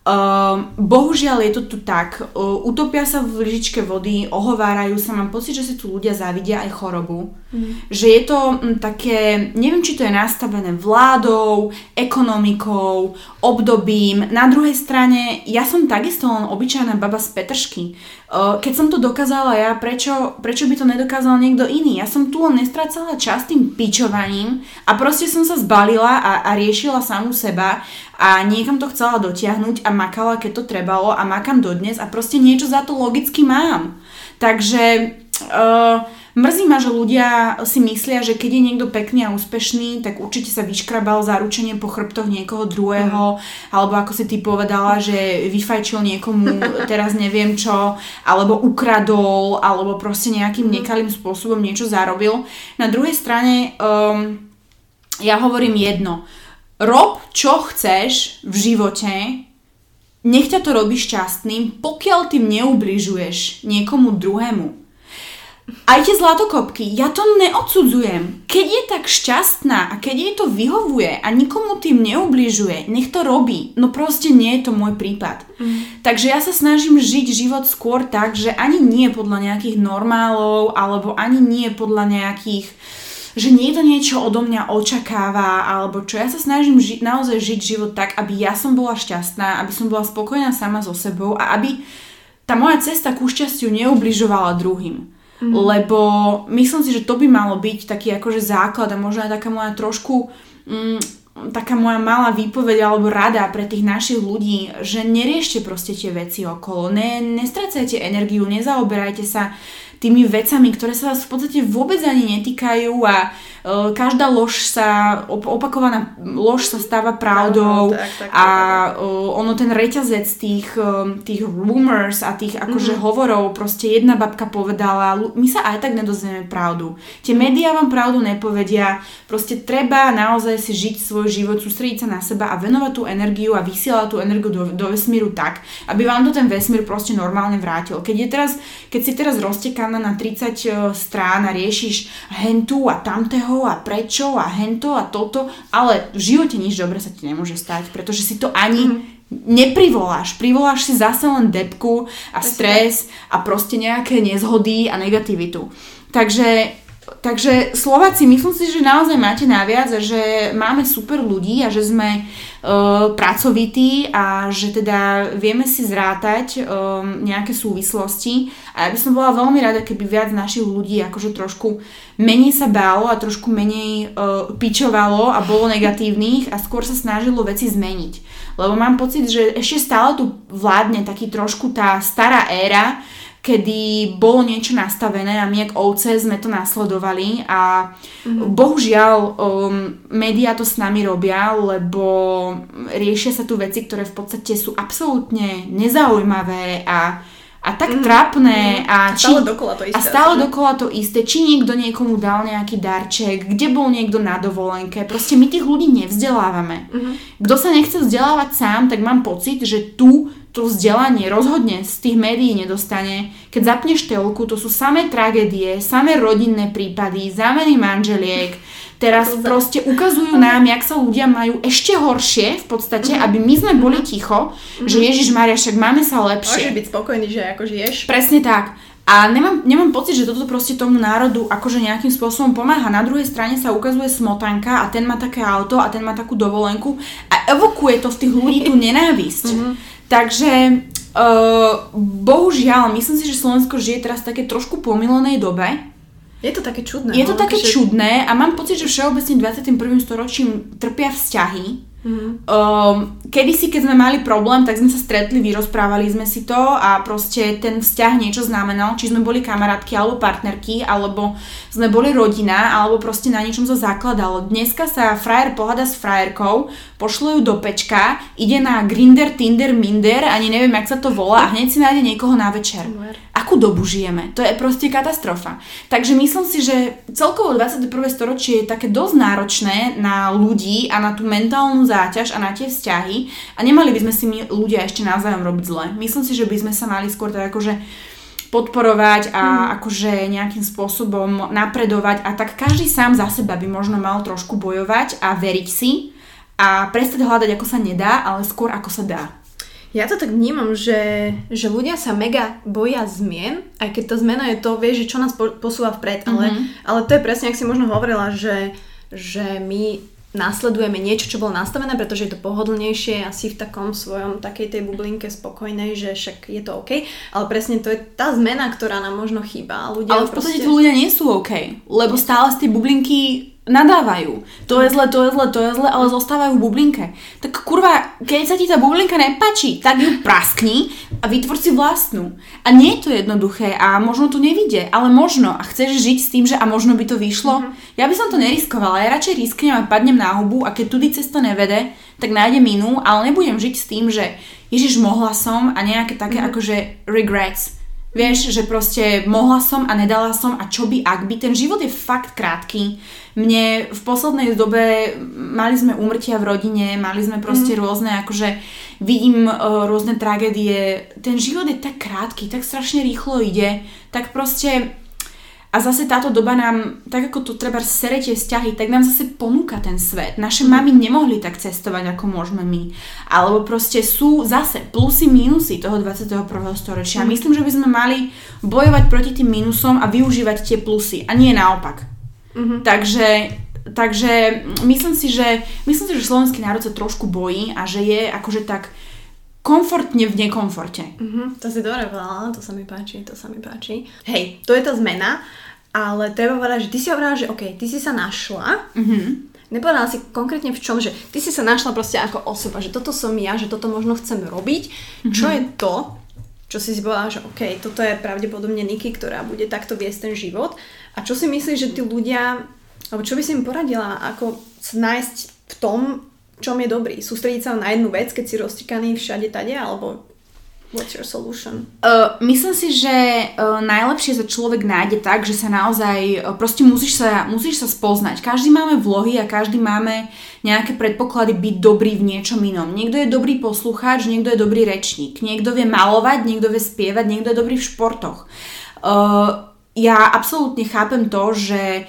[SPEAKER 2] Uh, bohužiaľ je to tu tak, uh, utopia sa v lyžičke vody, ohovárajú sa, mám pocit, že si tu ľudia závidia aj chorobu. Mm. Že je to m, také, neviem, či to je nastavené vládou, ekonomikou, obdobím. Na druhej strane, ja som takisto len obyčajná baba z Petršky. Uh, keď som to dokázala ja, prečo, prečo by to nedokázal niekto iný? Ja som tu len nestracala čas tým pičovaním a proste som sa zbalila a, a riešila samú seba a niekam to chcela dotiahnuť a makala, keď to trebalo a makam dodnes a proste niečo za to logicky mám. Takže uh, mrzí ma, že ľudia si myslia, že keď je niekto pekný a úspešný, tak určite sa vyškrabal zaručenie po chrbtoch niekoho druhého, mm. alebo ako si ty povedala, že vyfajčil niekomu teraz neviem čo, alebo ukradol, alebo proste nejakým mhm. nekalým spôsobom niečo zarobil. Na druhej strane um, ja hovorím jedno rob čo chceš v živote, nech ťa to robí šťastným, pokiaľ tým neubližuješ niekomu druhému. Aj tie zlatokopky, ja to neodsudzujem. Keď je tak šťastná a keď jej to vyhovuje a nikomu tým neubližuje, nech to robí. No proste nie je to môj prípad. Mm. Takže ja sa snažím žiť život skôr tak, že ani nie podľa nejakých normálov, alebo ani nie podľa nejakých že niekto niečo odo mňa očakáva, alebo čo. Ja sa snažím ži- naozaj žiť život tak, aby ja som bola šťastná, aby som bola spokojná sama so sebou a aby tá moja cesta ku šťastiu neubližovala druhým. Mm. Lebo myslím si, že to by malo byť taký akože základ a možno aj taká moja trošku mm, taká moja malá výpoveď alebo rada pre tých našich ľudí, že neriešte proste tie veci okolo, ne, nestracajte energiu, nezaoberajte sa tými vecami, ktoré sa vás v podstate vôbec ani netýkajú a uh, každá lož sa, op- opakovaná lož sa stáva pravdou no, tak, tak, a uh, ono ten reťazec tých, uh, tých rumors a tých akože mm-hmm. hovorov, proste jedna babka povedala, my sa aj tak nedozvieme pravdu. Tie médiá vám pravdu nepovedia, proste treba naozaj si žiť svoj život, sústrediť sa na seba a venovať tú energiu a vysielať tú energiu do, do vesmíru tak, aby vám to ten vesmír proste normálne vrátil. Keď, je teraz, keď si teraz rozteká strana na 30 e, strán a riešiš hentu a tamteho a prečo a hento a toto, ale v živote nič dobre sa ti nemôže stať, pretože si to ani mm neprivoláš. Privoláš si zase len depku a stres a proste nejaké nezhody a negativitu. Takže Takže Slováci, myslím si, že naozaj máte naviac že máme super ľudí a že sme uh, pracovití a že teda vieme si zrátať um, nejaké súvislosti a ja by som bola veľmi rada, keby viac našich ľudí akože trošku menej sa bálo a trošku menej uh, pičovalo a bolo negatívnych a skôr sa snažilo veci zmeniť. Lebo mám pocit, že ešte stále tu vládne taký trošku tá stará éra, kedy bolo niečo nastavené a my ako ovce sme to nasledovali a mm-hmm. bohužiaľ um, médiá to s nami robia, lebo riešia sa tu veci, ktoré v podstate sú absolútne nezaujímavé a a tak mm, trápne
[SPEAKER 1] mm, a, či, stále dokola to isté.
[SPEAKER 2] A stále dokola to isté, či niekto niekomu dal nejaký darček, kde bol niekto na dovolenke, proste my tých ľudí nevzdelávame. Mm-hmm. Kto sa nechce vzdelávať sám, tak mám pocit, že tu to vzdelanie rozhodne z tých médií nedostane. Keď zapneš telku, to sú samé tragédie, samé rodinné prípady, zámeny manželiek. Teraz proste ukazujú nám, jak sa ľudia majú ešte horšie v podstate, mm-hmm. aby my sme boli mhm. ticho, mm-hmm. že Ježiš Maria, však máme sa lepšie.
[SPEAKER 1] Môžeš byť spokojný, že ako žiješ.
[SPEAKER 2] Presne tak. A nemám, nemám pocit, že toto proste tomu národu akože nejakým spôsobom pomáha. Na druhej strane sa ukazuje smotanka a ten má také auto a ten má takú dovolenku a evokuje to v tých ľudí tú nenávisť. Mm-hmm. Takže uh, bohužiaľ, myslím si, že Slovensko žije teraz v také trošku pomilenej dobe.
[SPEAKER 1] Je to také čudné.
[SPEAKER 2] Je to no, také že... čudné a mám pocit, že všeobecne 21. storočím trpia vzťahy Mm. Um, kedy si, keď sme mali problém, tak sme sa stretli, vyrozprávali sme si to a proste ten vzťah niečo znamenal, či sme boli kamarátky alebo partnerky, alebo sme boli rodina, alebo proste na niečom sa zakladalo. Dneska sa frajer pohada s frajerkou, pošle ju do pečka, ide na Grinder, Tinder, Minder, ani neviem, jak sa to volá a hneď si nájde niekoho na večer. Akú dobu žijeme? To je proste katastrofa. Takže myslím si, že celkovo 21. storočie je také dosť náročné na ľudí a na tú mentálnu záťaž a na tie vzťahy a nemali by sme si my ľudia ešte navzájom robiť zle. Myslím si, že by sme sa mali skôr tak akože podporovať a mm. akože nejakým spôsobom napredovať a tak každý sám za seba by možno mal trošku bojovať a veriť si a prestať hľadať ako sa nedá, ale skôr ako sa dá.
[SPEAKER 1] Ja to tak vnímam, že, že ľudia sa mega boja zmien, aj keď tá zmena je to, vieš, že čo nás posúva vpred, ale, mm-hmm. ale to je presne, ak si možno hovorila, že, že my následujeme niečo, čo bolo nastavené, pretože je to pohodlnejšie a si v takom svojom, takej tej bublinke spokojnej, že však je to OK, ale presne to je tá zmena, ktorá nám možno chýba.
[SPEAKER 2] Ľudia ale v podstate proste... ľudia nie sú OK, lebo stále z tej bublinky nadávajú. To je zle, to je zle, to je zle, ale zostávajú v bublinke. Tak kurva, keď sa ti tá bublinka nepáči, tak ju praskni a vytvor si vlastnú. A nie je to jednoduché a možno to nevidie, ale možno. A chceš žiť s tým, že a možno by to vyšlo? Mm-hmm. Ja by som to neriskovala, ja radšej risknem a padnem na hubu a keď tudy cesta nevede, tak nájdem inú, ale nebudem žiť s tým, že Ježiš, mohla som a nejaké také mm-hmm. akože regrets Vieš, že proste mohla som a nedala som a čo by, ak by. Ten život je fakt krátky. Mne v poslednej dobe mali sme úmrtia v rodine, mali sme proste mm. rôzne, akože vidím uh, rôzne tragédie. Ten život je tak krátky, tak strašne rýchlo ide, tak proste a zase táto doba nám, tak ako tu treba sere tie vzťahy, tak nám zase ponúka ten svet. Naše mamy nemohli tak cestovať, ako môžeme my. Alebo proste sú zase plusy, minusy toho 21. storočia. Mm. Myslím, že by sme mali bojovať proti tým minusom a využívať tie plusy. A nie naopak. Mm-hmm. Takže Takže myslím si, že, myslím si, že slovenský národ sa trošku bojí a že je akože tak komfortne v nekomforte.
[SPEAKER 1] Mm-hmm, to si dobre povedala, to sa mi páči, to sa mi páči. Hej, to je tá zmena ale treba povedať, že ty si hovorila, že OK, ty si sa našla, mm-hmm. nepovedala si konkrétne v čom, že ty si sa našla proste ako osoba, že toto som ja, že toto možno chcem robiť, mm-hmm. čo je to, čo si si povedala, že OK, toto je pravdepodobne Niky, ktorá bude takto viesť ten život a čo si myslíš, že tí ľudia, alebo čo by si im poradila, ako nájsť v tom, čom je dobrý? Sústrediť sa na jednu vec, keď si roztýkaný všade tade, alebo What's your solution?
[SPEAKER 2] Uh, myslím si, že uh, najlepšie sa človek nájde tak, že sa naozaj, uh, proste musíš sa, musíš sa spoznať. Každý máme vlohy a každý máme nejaké predpoklady byť dobrý v niečom inom. Niekto je dobrý poslucháč, niekto je dobrý rečník, niekto vie malovať, niekto vie spievať, niekto je dobrý v športoch. Uh, ja absolútne chápem to, že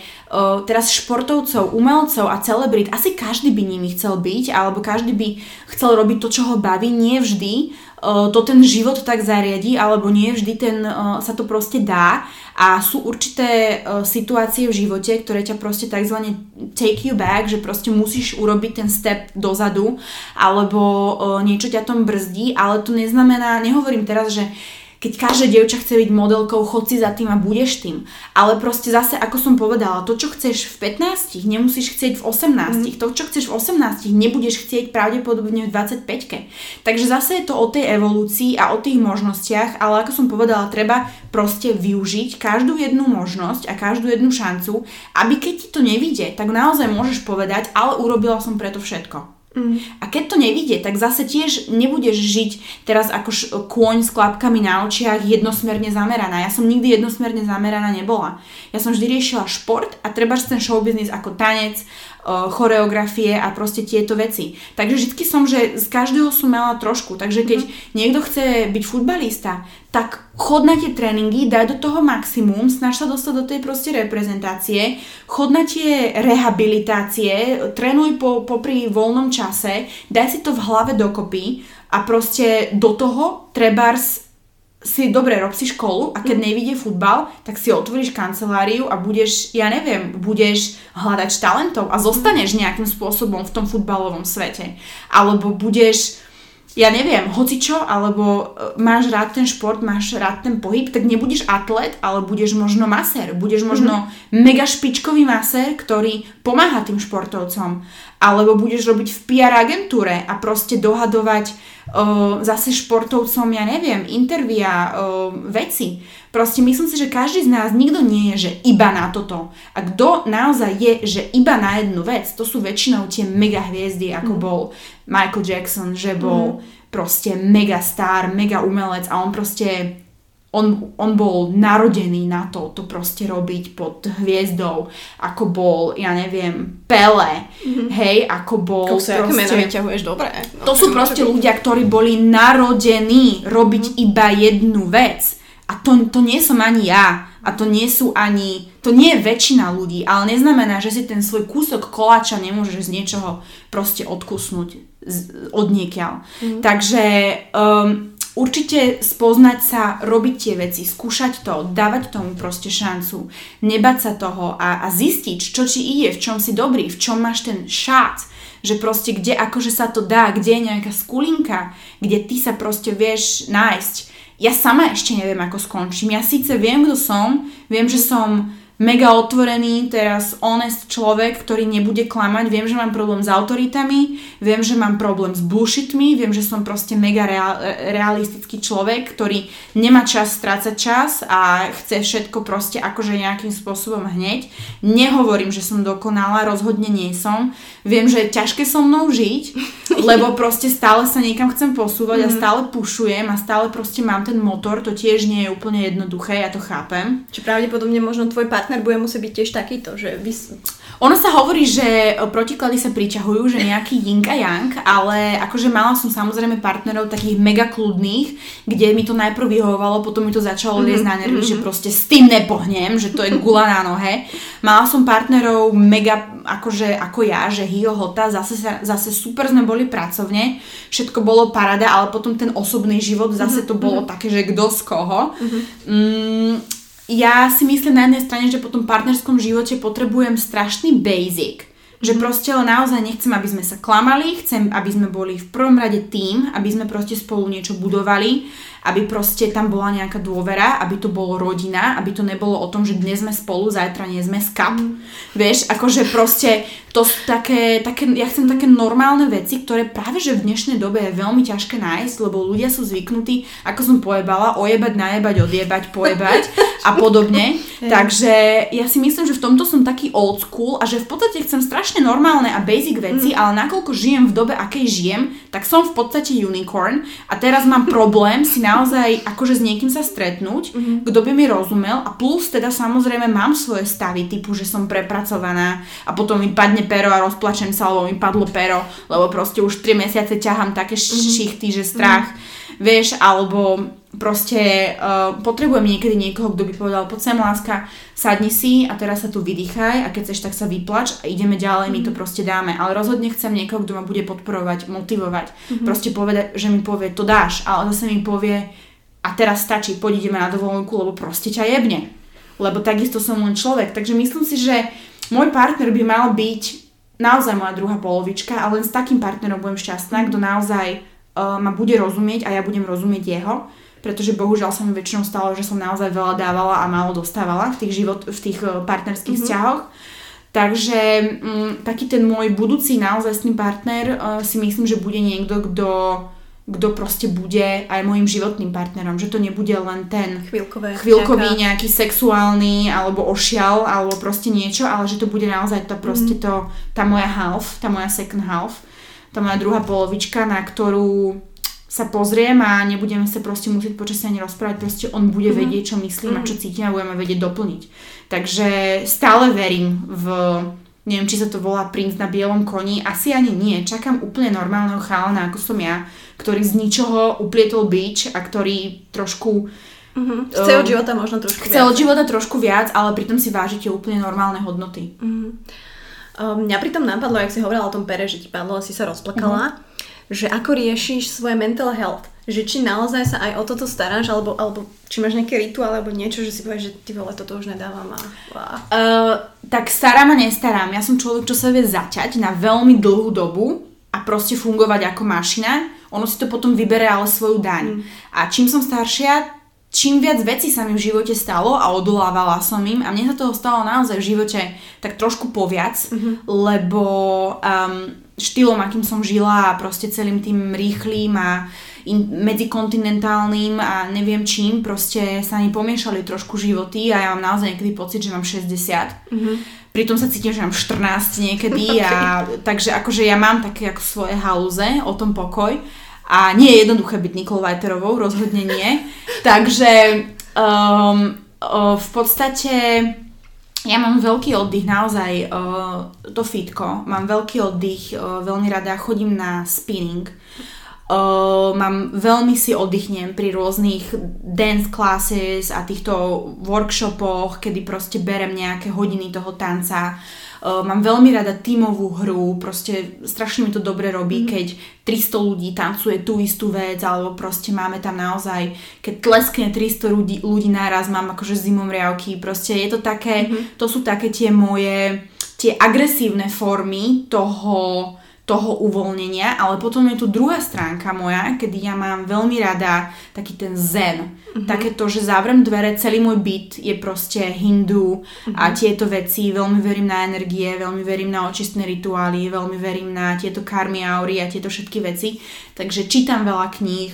[SPEAKER 2] teraz športovcov, umelcov a celebrit, asi každý by nimi chcel byť, alebo každý by chcel robiť to, čo ho baví, nie vždy to ten život tak zariadi, alebo nie vždy ten, sa to proste dá. A sú určité situácie v živote, ktoré ťa proste tzv. take you back, že proste musíš urobiť ten step dozadu, alebo niečo ťa tom brzdí, ale to neznamená, nehovorím teraz, že keď každé dievča chce byť modelkou, chod si za tým a budeš tým. Ale proste zase, ako som povedala, to, čo chceš v 15, nemusíš chcieť v 18. Mm. To, čo chceš v 18, nebudeš chcieť pravdepodobne v 25. Takže zase je to o tej evolúcii a o tých možnostiach, ale ako som povedala, treba proste využiť každú jednu možnosť a každú jednu šancu, aby keď ti to nevíde, tak naozaj môžeš povedať, ale urobila som preto všetko. Mm. A keď to nevidie, tak zase tiež nebudeš žiť teraz ako š- kôň s klapkami na očiach jednosmerne zameraná. Ja som nikdy jednosmerne zameraná nebola. Ja som vždy riešila šport a treba ten showbiznis ako tanec, choreografie a proste tieto veci. Takže vždy som, že z každého som mala trošku. Takže keď mm. niekto chce byť futbalista, tak chod na tie tréningy, daj do toho maximum, snaž sa dostať do tej proste reprezentácie, chod na tie rehabilitácie, trénuj po, popri voľnom čase, daj si to v hlave dokopy a proste do toho trebárs si dobre, rob si školu a keď mm. nevidie futbal, tak si otvoríš kanceláriu a budeš, ja neviem, budeš hľadať talentov a zostaneš mm. nejakým spôsobom v tom futbalovom svete. Alebo budeš ja neviem, hoci čo, alebo e, máš rád ten šport, máš rád ten pohyb, tak nebudeš atlet, ale budeš možno masér. Budeš možno mm-hmm. mega špičkový masér, ktorý pomáha tým športovcom. Alebo budeš robiť v PR agentúre a proste dohadovať uh, zase športovcom, ja neviem, intervia, uh, veci. Proste myslím si, že každý z nás, nikto nie je, že iba na toto. A kto naozaj je, že iba na jednu vec, to sú väčšinou tie mega hviezdy, ako mm. bol Michael Jackson, že bol mm. proste mega star, mega umelec a on proste on, on bol narodený na to, to proste robiť pod hviezdou, ako bol, ja neviem, Pele, mm-hmm. hej, ako bol
[SPEAKER 1] Kuse, proste... meno vyťahuješ, dobre.
[SPEAKER 2] No, to sú proste ľudia, ktorí boli narodení robiť mm-hmm. iba jednu vec. A to, to nie som ani ja. A to nie sú ani... To nie je väčšina ľudí, ale neznamená, že si ten svoj kúsok koláča nemôžeš z niečoho proste odkusnúť z, od niekiaľ. Mm. Takže um, určite spoznať sa, robiť tie veci, skúšať to, dávať tomu proste šancu, nebať sa toho a, a zistiť, čo ti ide, v čom si dobrý, v čom máš ten šát, že proste kde akože sa to dá, kde je nejaká skulinka, kde ty sa proste vieš nájsť. Ja sama ešte neviem, ako skončím. Ja síce viem, kto som, viem, že som mega otvorený, teraz honest človek, ktorý nebude klamať. Viem, že mám problém s autoritami, viem, že mám problém s bullshitmi, viem, že som proste mega real, realistický človek, ktorý nemá čas strácať čas a chce všetko proste akože nejakým spôsobom hneď. Nehovorím, že som dokonalá, rozhodne nie som. Viem, že je ťažké so mnou žiť, lebo proste stále sa niekam chcem posúvať mm-hmm. a mhm. stále pušujem a stále proste mám ten motor, to tiež nie je úplne jednoduché, ja to chápem.
[SPEAKER 1] Či pravdepodobne možno tvoj partner bude musieť byť tiež takýto, že vy...
[SPEAKER 2] Ono sa hovorí, že protiklady sa priťahujú, že nejaký yin a yang, ale akože mala som samozrejme partnerov takých mega kľudných, kde mi to najprv vyhovovalo, potom mi to začalo mm-hmm. liesť na nervy, mm-hmm. že proste s tým nepohnem, že to je gula na nohe. Mala som partnerov mega akože ako ja, že hio hota, zase, zase super sme boli pracovne, všetko bolo parada, ale potom ten osobný život zase to bolo mm-hmm. také, že kto z koho. Mm-hmm. Mm, ja si myslím na jednej strane, že po tom partnerskom živote potrebujem strašný basic. Že mhm. proste naozaj nechcem, aby sme sa klamali, chcem, aby sme boli v prvom rade tým, aby sme proste spolu niečo budovali, aby proste tam bola nejaká dôvera, aby to bolo rodina, aby to nebolo o tom, že dnes sme spolu, zajtra nie sme skap. Mm. Vieš, akože proste to sú také, také, ja chcem také normálne veci, ktoré práve že v dnešnej dobe je veľmi ťažké nájsť, lebo ľudia sú zvyknutí, ako som pojebala, ojebať, najebať, odjebať, pojebať a podobne. Takže ja si myslím, že v tomto som taký old school a že v podstate chcem strašne normálne a basic veci, mm. ale nakoľko žijem v dobe, akej žijem, tak som v podstate unicorn a teraz mám problém si naozaj akože s niekým sa stretnúť, mm-hmm. kto by mi rozumel a plus teda samozrejme mám svoje stavy typu, že som prepracovaná a potom mi padne pero a rozplačem sa, lebo mi padlo pero, lebo proste už 3 mesiace ťahám také mm-hmm. šichty, že strach, mm-hmm. Vieš, alebo proste uh, potrebujem niekedy niekoho, kto by povedal, poď sem láska, sadni si a teraz sa tu vydýchaj a keď chceš, tak sa vyplač a ideme ďalej, mm-hmm. my to mhm. proste dáme. Ale rozhodne chcem niekoho, kto ma bude podporovať, motivovať, mm-hmm. proste povedať, že mi povie, to dáš, ale zase mi povie, a teraz stačí, poď ideme na dovolenku, lebo proste ťa jebne. Lebo takisto som len človek. Takže myslím si, že môj partner by mal byť naozaj moja druhá polovička a len s takým partnerom budem šťastná, kto naozaj uh, ma bude rozumieť a ja budem rozumieť jeho, pretože bohužiaľ sa mi väčšinou stalo, že som naozaj veľa dávala a málo dostávala v tých, život, v tých uh, partnerských mm-hmm. vzťahoch. Takže um, taký ten môj budúci naozaj partner uh, si myslím, že bude niekto, kto kto proste bude aj môjim životným partnerom, že to nebude len ten
[SPEAKER 1] Chvíľkové,
[SPEAKER 2] chvíľkový nejaký sexuálny alebo ošial alebo proste niečo, ale že to bude naozaj to proste mm. to, tá moja half, tá moja second half, tá moja druhá polovička, na ktorú sa pozriem a nebudeme sa proste musieť počasie ani rozprávať, proste on bude mm vedieť, čo myslím mm a čo cítim a budeme vedieť doplniť. Takže stále verím v neviem, či sa to volá princ na bielom koni, asi ani nie. Čakám úplne normálneho chalana, ako som ja, ktorý z ničoho uplietol bič a ktorý trošku
[SPEAKER 1] Uh-huh. Chce od života možno trošku
[SPEAKER 2] chce viac. Chce od života trošku viac, ale pritom si vážite úplne normálne hodnoty.
[SPEAKER 1] Uh-huh. Um, mňa pritom napadlo, jak si hovorila o tom pere, že ti padlo, si sa rozplakala, uh-huh. že ako riešiš svoje mental health že či naozaj sa aj o toto staráš, alebo, alebo či máš nejaké rituál, alebo niečo, že si povieš, že ty vole, toto už nedávam a...
[SPEAKER 2] Uh, tak starám a nestarám. Ja som človek, čo sa vie zaťať na veľmi dlhú dobu a proste fungovať ako mašina. ono si to potom vybere ale svoju daň. Mm. A čím som staršia, čím viac vecí sa mi v živote stalo a odolávala som im a mne sa toho stalo naozaj v živote tak trošku poviac, mm-hmm. lebo um, štýlom, akým som žila a proste celým tým rýchlým a in, medzikontinentálnym a neviem čím, proste sa mi pomiešali trošku životy a ja mám naozaj niekedy pocit, že mám 60. Mm-hmm. Pritom sa cítim, že mám 14 niekedy okay. a takže akože ja mám také ako svoje halúze o tom pokoj a nie je jednoduché byť Nikol Vajterovou, rozhodne nie. takže um, uh, v podstate ja mám veľký oddych, naozaj uh, to fitko, mám veľký oddych, uh, veľmi rada chodím na spinning, Uh, mám veľmi si oddychnem pri rôznych dance classes a týchto workshopoch, kedy proste berem nejaké hodiny toho tanca. Uh, mám veľmi rada tímovú hru, proste strašne mi to dobre robí, mm. keď 300 ľudí tancuje tú istú vec, alebo proste máme tam naozaj, keď tleskne 300 ľudí, ľudí naraz, mám akože zimom riavky, proste je to také, mm-hmm. to sú také tie moje, tie agresívne formy toho, toho uvoľnenia, ale potom je tu druhá stránka moja, kedy ja mám veľmi rada taký ten zen. Mm-hmm. Také to, že zavrem dvere, celý môj byt je proste hindu mm-hmm. a mhm. tieto veci, veľmi verím na energie, veľmi verím na očistné rituály, veľmi verím na tieto karmy aury a tieto všetky veci. Takže čítam veľa kníh,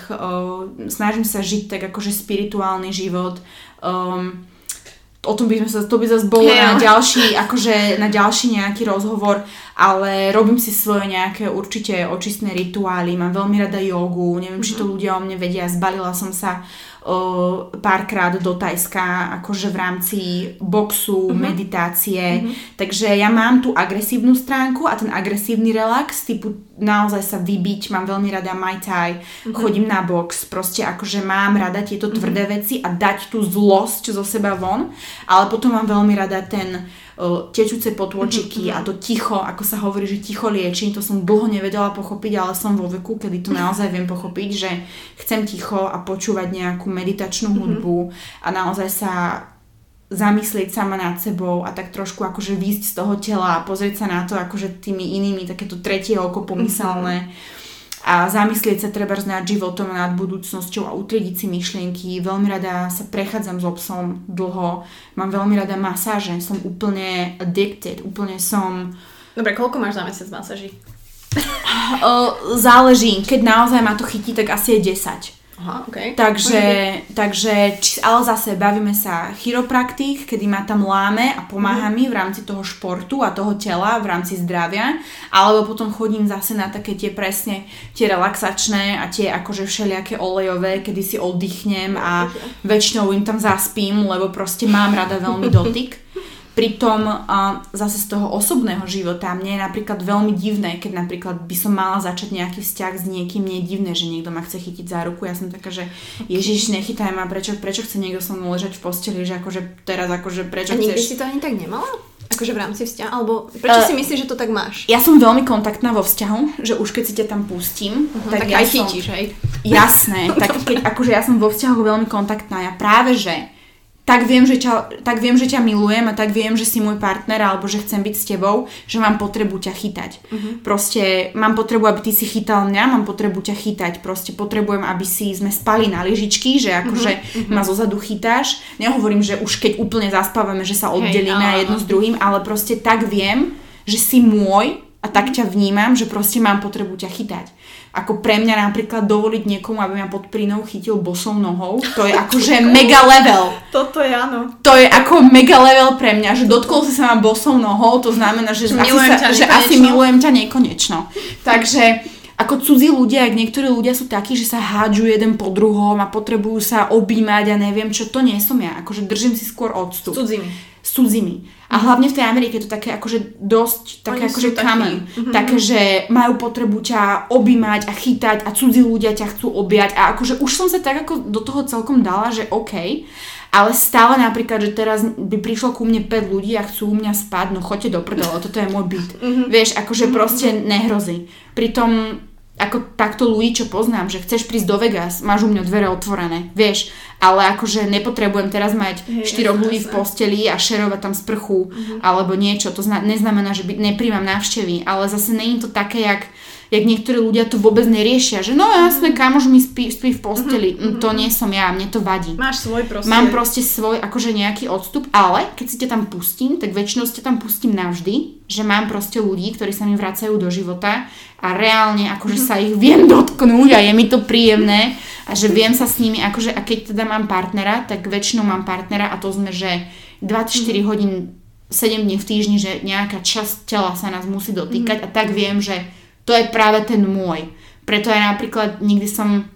[SPEAKER 2] snažím sa žiť tak akože spirituálny život. Um, o tom by sme sa, to by zase bolo yeah. na ďalší, akože na ďalší nejaký rozhovor, ale robím si svoje nejaké určite očistné rituály, mám veľmi rada jogu, neviem, mm-hmm. či to mhm. ľudia o mne vedia, zbalila som sa párkrát do Tajska, akože v rámci boxu, uh-huh. meditácie. Uh-huh. Takže ja mám tú agresívnu stránku a ten agresívny relax, typu naozaj sa vybiť, mám veľmi rada Muay Thai, uh-huh. chodím na box, proste akože mám rada tieto tvrdé uh-huh. veci a dať tú zlosť zo seba von, ale potom mám veľmi rada ten tečúce potôčiky mm-hmm. a to ticho, ako sa hovorí, že ticho lieči, to som dlho nevedela pochopiť, ale som vo veku, kedy to naozaj viem pochopiť, že chcem ticho a počúvať nejakú meditačnú mm-hmm. hudbu a naozaj sa zamyslieť sama nad sebou a tak trošku akože výjsť z toho tela a pozrieť sa na to akože tými inými, takéto tretie oko pomyselné. Mm-hmm a zamyslieť sa treba nad životom, nad budúcnosťou a utriediť si myšlienky. Veľmi rada sa prechádzam s obsom dlho, mám veľmi rada masáže, som úplne addicted, úplne som...
[SPEAKER 1] Dobre, koľko máš za mesiac masáží?
[SPEAKER 2] Záleží, keď naozaj ma to chytí, tak asi je 10.
[SPEAKER 1] Aha, okay.
[SPEAKER 2] Takže, okay. takže či, ale zase bavíme sa chiropraktik, kedy ma tam láme a pomáha mm. mi v rámci toho športu a toho tela, v rámci zdravia, alebo potom chodím zase na také tie presne, tie relaxačné a tie akože všelijaké olejové, kedy si oddychnem a väčšinou im tam zaspím, lebo proste mám rada veľmi dotyk. Pritom uh, zase z toho osobného života mne je napríklad veľmi divné, keď napríklad by som mala začať nejaký vzťah s niekým, nie je divné, že niekto ma chce chytiť za ruku. Ja som taká, že Ježiš, nechytaj ma, prečo, prečo chce niekto so mnou ležať v posteli, že akože teraz akože prečo
[SPEAKER 1] A nikdy chceš... si to ani tak nemala? Akože v rámci vzťahu? Alebo prečo uh, si myslíš, že to tak máš?
[SPEAKER 2] Ja som veľmi kontaktná vo vzťahu, že už keď si ťa tam pustím,
[SPEAKER 1] uh-huh, tak, tak ja aj som... chytíš, hej?
[SPEAKER 2] Jasné, tak keď akože ja som vo vzťahu veľmi kontaktná, ja práve že tak viem, že ťa, tak viem, že ťa milujem a tak viem, že si môj partner alebo že chcem byť s tebou, že mám potrebu ťa chytať. Uh-huh. Proste mám potrebu, aby ty si chytal mňa, mám potrebu ťa chytať. Proste potrebujem, aby si sme spali na lyžičky, že akože uh-huh. ma zozadu chytáš. Nehovorím, že už keď úplne zaspávame, že sa oddelíme hey, jedno s druhým, ale proste tak viem, že si môj a tak ťa vnímam, že proste mám potrebu ťa chytať ako pre mňa napríklad dovoliť niekomu, aby ma pod prínou chytil bosou nohou, to je akože mega level.
[SPEAKER 1] Toto je áno.
[SPEAKER 2] To je ako mega level pre mňa, že dotkol si sa ma bosou nohou, to znamená, že, asi, sa, že asi milujem ťa nekonečno. Takže ako cudzí ľudia, ak niektorí ľudia sú takí, že sa hádžu jeden po druhom a potrebujú sa objímať a neviem čo, to nie som ja. Akože držím si skôr odstup.
[SPEAKER 1] S cudzími.
[SPEAKER 2] S cudzími. A hlavne v tej Amerike je to také akože dosť, také Oni akože common. Mm-hmm. Také, že majú potrebu ťa objímať a chytať a cudzí ľudia ťa chcú objať a akože už som sa tak ako do toho celkom dala, že OK, ale stále napríklad, že teraz by prišlo ku mne 5 ľudí a chcú u mňa spať, no choďte do prdele, toto je môj byt. Mm-hmm. Vieš, akože proste nehrozí. Pritom ako takto ľudí, čo poznám, že chceš prísť do Vegas, máš u mňa dvere otvorené, vieš, ale akože nepotrebujem teraz mať hey, štyroch ľudí v posteli a šerovať tam sprchu uh-huh. alebo niečo, to zna- neznamená, že by, nepríjmam návštevy, ale zase je to také, jak jak niektorí ľudia to vôbec neriešia, že no jasné, kamož mi spí, spí v posteli,
[SPEAKER 1] Mhm,
[SPEAKER 2] mm, to nie som ja, mne to vadí.
[SPEAKER 1] Máš svoj proste.
[SPEAKER 2] Mám proste svoj akože nejaký odstup, ale keď si ťa tam pustím, tak väčšinou si ťa tam pustím navždy, že mám proste ľudí, ktorí sa mi vracajú do života a reálne akože sa ich viem dotknúť a je mi to príjemné a že viem sa s nimi akože a keď teda mám partnera, tak väčšinou mám partnera a to sme, že 24 hodín 7 dní v týždni, že nejaká časť tela sa nás musí dotýkať a tak viem, že to je práve ten môj. Preto aj napríklad nikdy som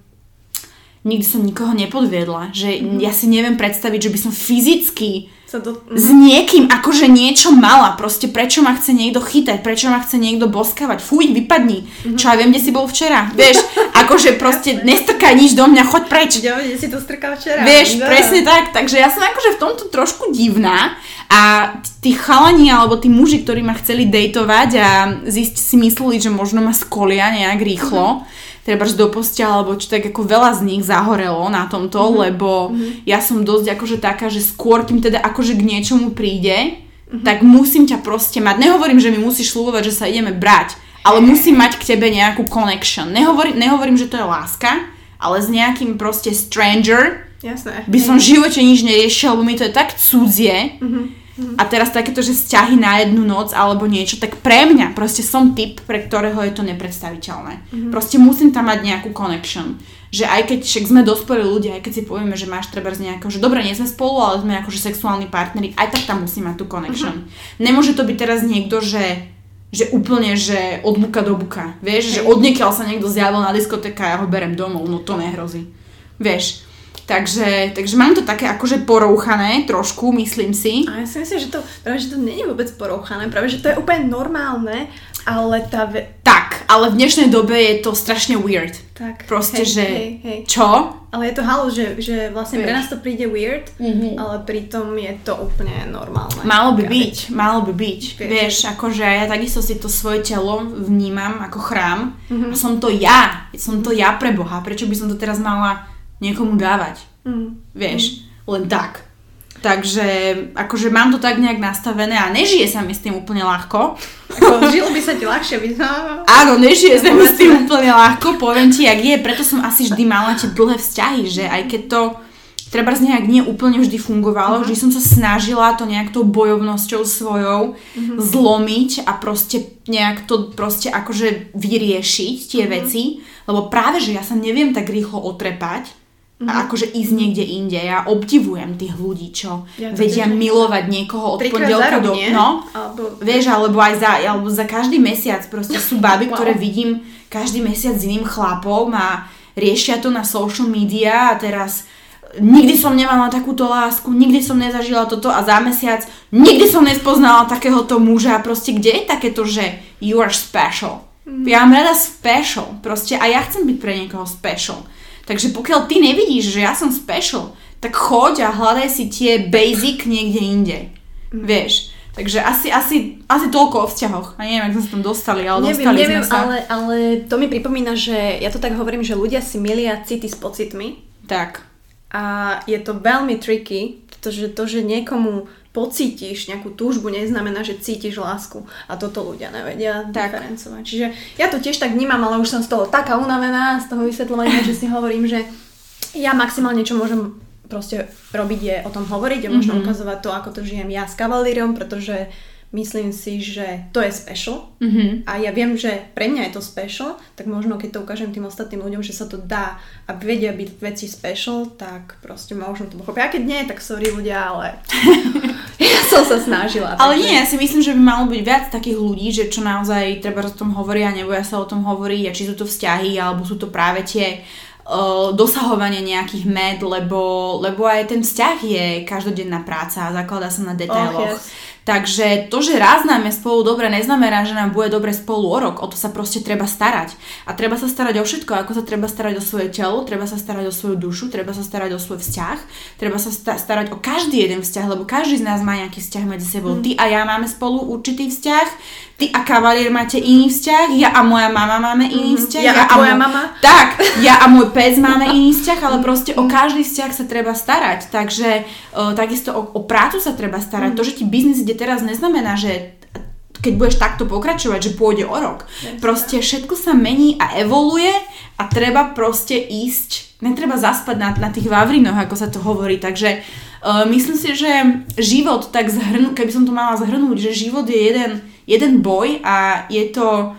[SPEAKER 2] nikdy som nikoho nepodviedla, že ja si neviem predstaviť, že by som fyzicky
[SPEAKER 1] Sa do...
[SPEAKER 2] s niekým akože niečo mala. Proste prečo ma chce niekto chytať, prečo ma chce niekto boskávať. Fuj, vypadni. Čo ja viem, kde si bol včera. Vieš, akože proste nestrkaj nič do mňa, choď preč.
[SPEAKER 1] Kde si to strkal včera.
[SPEAKER 2] Vieš,
[SPEAKER 1] No.
[SPEAKER 2] presne tak. Takže ja som akože v tomto trošku divná a tí chalani alebo tí muži, ktorí ma chceli dejtovať a zísť si mysleli, že možno ma skolia nejak rýchlo, treba do postia, alebo čo tak ako veľa z nich zahorelo na tomto, lebo ja som dosť akože taká, že skôr kým teda akože k niečomu príde, tak musím ťa proste mať. Nehovorím, že mi musíš slúbovať, že sa ideme brať, ale musím mať k tebe nejakú connection. Nehovorím, nehovorím že to je láska, ale s nejakým proste stranger,
[SPEAKER 1] Jasné.
[SPEAKER 2] by som v živote nič neriešila, lebo mi to je tak cudzie. A teraz takéto, že vzťahy na jednu noc alebo niečo, tak pre mňa proste som typ, pre ktorého je to nepredstaviteľné. Proste musím tam mať nejakú connection. Že aj keď však sme dospelí ľudia, aj keď si povieme, že máš treba z nejakého, že dobre, nie sme spolu, ale sme akože sexuálni partneri, aj tak tam musí mať tú connection. Nemôže to byť teraz niekto, že že úplne, že od buka do buka. Vieš, že od niekiaľ sa niekto zjavil na diskotéka a ja ho berem domov, no to nehrozí. Vieš. Takže, takže mám to také akože porouchané trošku, myslím si.
[SPEAKER 1] A ja si myslím, že to, práve, že to nie je vôbec porouchané, práve, že to je úplne normálne, ale tá... Ve...
[SPEAKER 2] Tak, ale v dnešnej dobe je to strašne weird.
[SPEAKER 1] Tak,
[SPEAKER 2] Proste,
[SPEAKER 1] hej,
[SPEAKER 2] že
[SPEAKER 1] Hej, hej.
[SPEAKER 2] čo?
[SPEAKER 1] Ale je to halu, že, že vlastne pre nás to príde weird,
[SPEAKER 2] Mhm.
[SPEAKER 1] ale pritom je to úplne normálne.
[SPEAKER 2] Malo by byť, malo by byť.
[SPEAKER 1] Vieš.
[SPEAKER 2] Vieš, akože ja takisto si to svoje telo vnímam ako chrám
[SPEAKER 1] Mhm.
[SPEAKER 2] a som to ja. Som to ja pre Boha. Prečo by som to teraz mala niekomu dávať?
[SPEAKER 1] Mm.
[SPEAKER 2] Vieš, len tak. Takže akože mám to tak nejak nastavené a nežije sa mi s tým úplne ľahko.
[SPEAKER 1] Ako, žilo by sa ti ľahšie. No,
[SPEAKER 2] Áno, nežije sa mi s tým úplne ľahko, poviem ti, jak je, preto som asi vždy mala tie dlhé vzťahy, že aj keď to treba nejak nie úplne vždy fungovalo, vždy som sa snažila to nejak tou bojovnosťou svojou zlomiť a proste nejak to proste akože vyriešiť tie veci, lebo práve, že ja sa neviem tak rýchlo otrepať, a akože ísť niekde inde. Ja obdivujem tých ľudí, čo
[SPEAKER 1] Ja
[SPEAKER 2] vedia
[SPEAKER 1] tiež.
[SPEAKER 2] milovať niekoho od pondelka do... No,
[SPEAKER 1] Alebo...
[SPEAKER 2] Vieš, alebo aj za, alebo za každý mesiac proste sú baby,
[SPEAKER 1] Wow.
[SPEAKER 2] ktoré vidím každý mesiac s iným chlapom a riešia to na social media a teraz nikdy som nemala takúto lásku, nikdy som nezažila toto a za mesiac nikdy som nespoznala takéhoto muža a proste kde je takéto, že you are special. Ja mám rada special, proste a ja chcem byť pre niekoho special. Takže pokiaľ ty nevidíš, že ja som special, tak choď a hľadaj si tie basic niekde inde. Vieš. Takže asi, asi, asi toľko o vzťahoch. A neviem, ako sme sa tam dostali, ale
[SPEAKER 1] Neviem,
[SPEAKER 2] dostali
[SPEAKER 1] neviem,
[SPEAKER 2] sme sa.
[SPEAKER 1] ale, ale to mi pripomína, že ja to tak hovorím, že ľudia si milia city s pocitmi
[SPEAKER 2] Tak.
[SPEAKER 1] a je to veľmi tricky, pretože to, že niekomu pocítiš nejakú túžbu, neznamená, že cítiš lásku. A toto ľudia nevedia
[SPEAKER 2] Tak.
[SPEAKER 1] diferencovať. Čiže ja to tiež tak vnímam, ale už som z toho taká unavená, z toho vysvetľovania, že si hovorím, že ja maximálne, čo môžem proste robiť, je o tom hovoriť a možno
[SPEAKER 2] Mhm.
[SPEAKER 1] ukazovať to, ako to žijem ja s kavalírom, pretože myslím si, že to je special
[SPEAKER 2] Mhm.
[SPEAKER 1] a ja viem, že pre mňa je to special, tak možno keď to ukážem tým ostatným ľuďom, že sa to dá a vedia byť veci special, tak proste možno to pochopia. A keď nie, tak sorry ľudia, ale ja som sa snažila.
[SPEAKER 2] Ale
[SPEAKER 1] takže-
[SPEAKER 2] nie, ja si myslím, že by malo byť viac takých ľudí, že čo naozaj treba o tom hovoria a neboja sa o tom hovoriť a či sú to vzťahy, alebo sú to práve tie uh, dosahovanie nejakých med, lebo, lebo aj ten vzťah je každodenná práca a zakladá sa na detailoch.
[SPEAKER 1] Och, yes.
[SPEAKER 2] Takže to, že raz nám je spolu dobre, neznamená, že nám bude dobre spolu o rok. O to sa proste treba starať. A treba sa starať o všetko, ako sa treba starať o svoje telo, treba sa starať o svoju dušu, treba sa starať o svoj vzťah, treba sa sta- starať o každý jeden vzťah, lebo každý z nás má nejaký vzťah medzi sebou.
[SPEAKER 1] Mhm.
[SPEAKER 2] Ty a ja máme spolu určitý vzťah, ty a kavalier máte iný vzťah, ja a moja mama máme iný vzťah.
[SPEAKER 1] Mhm. Ja a
[SPEAKER 2] môj-
[SPEAKER 1] mama?
[SPEAKER 2] tak, ja a môj pes máme iný vzťah, ale proste o každý vzťah sa treba starať. Takže uh, takisto o, o prácu sa treba starať. To, že ti biznis ide teraz, neznamená, že keď budeš takto pokračovať, že pôjde o rok. Proste všetko sa mení a evoluje a treba proste ísť, netreba zaspať na, na tých vavrinoch, ako sa to hovorí, takže uh, myslím si, že život tak zhrnú, keby som to mala zhrnúť, že život je jeden, jeden boj a je to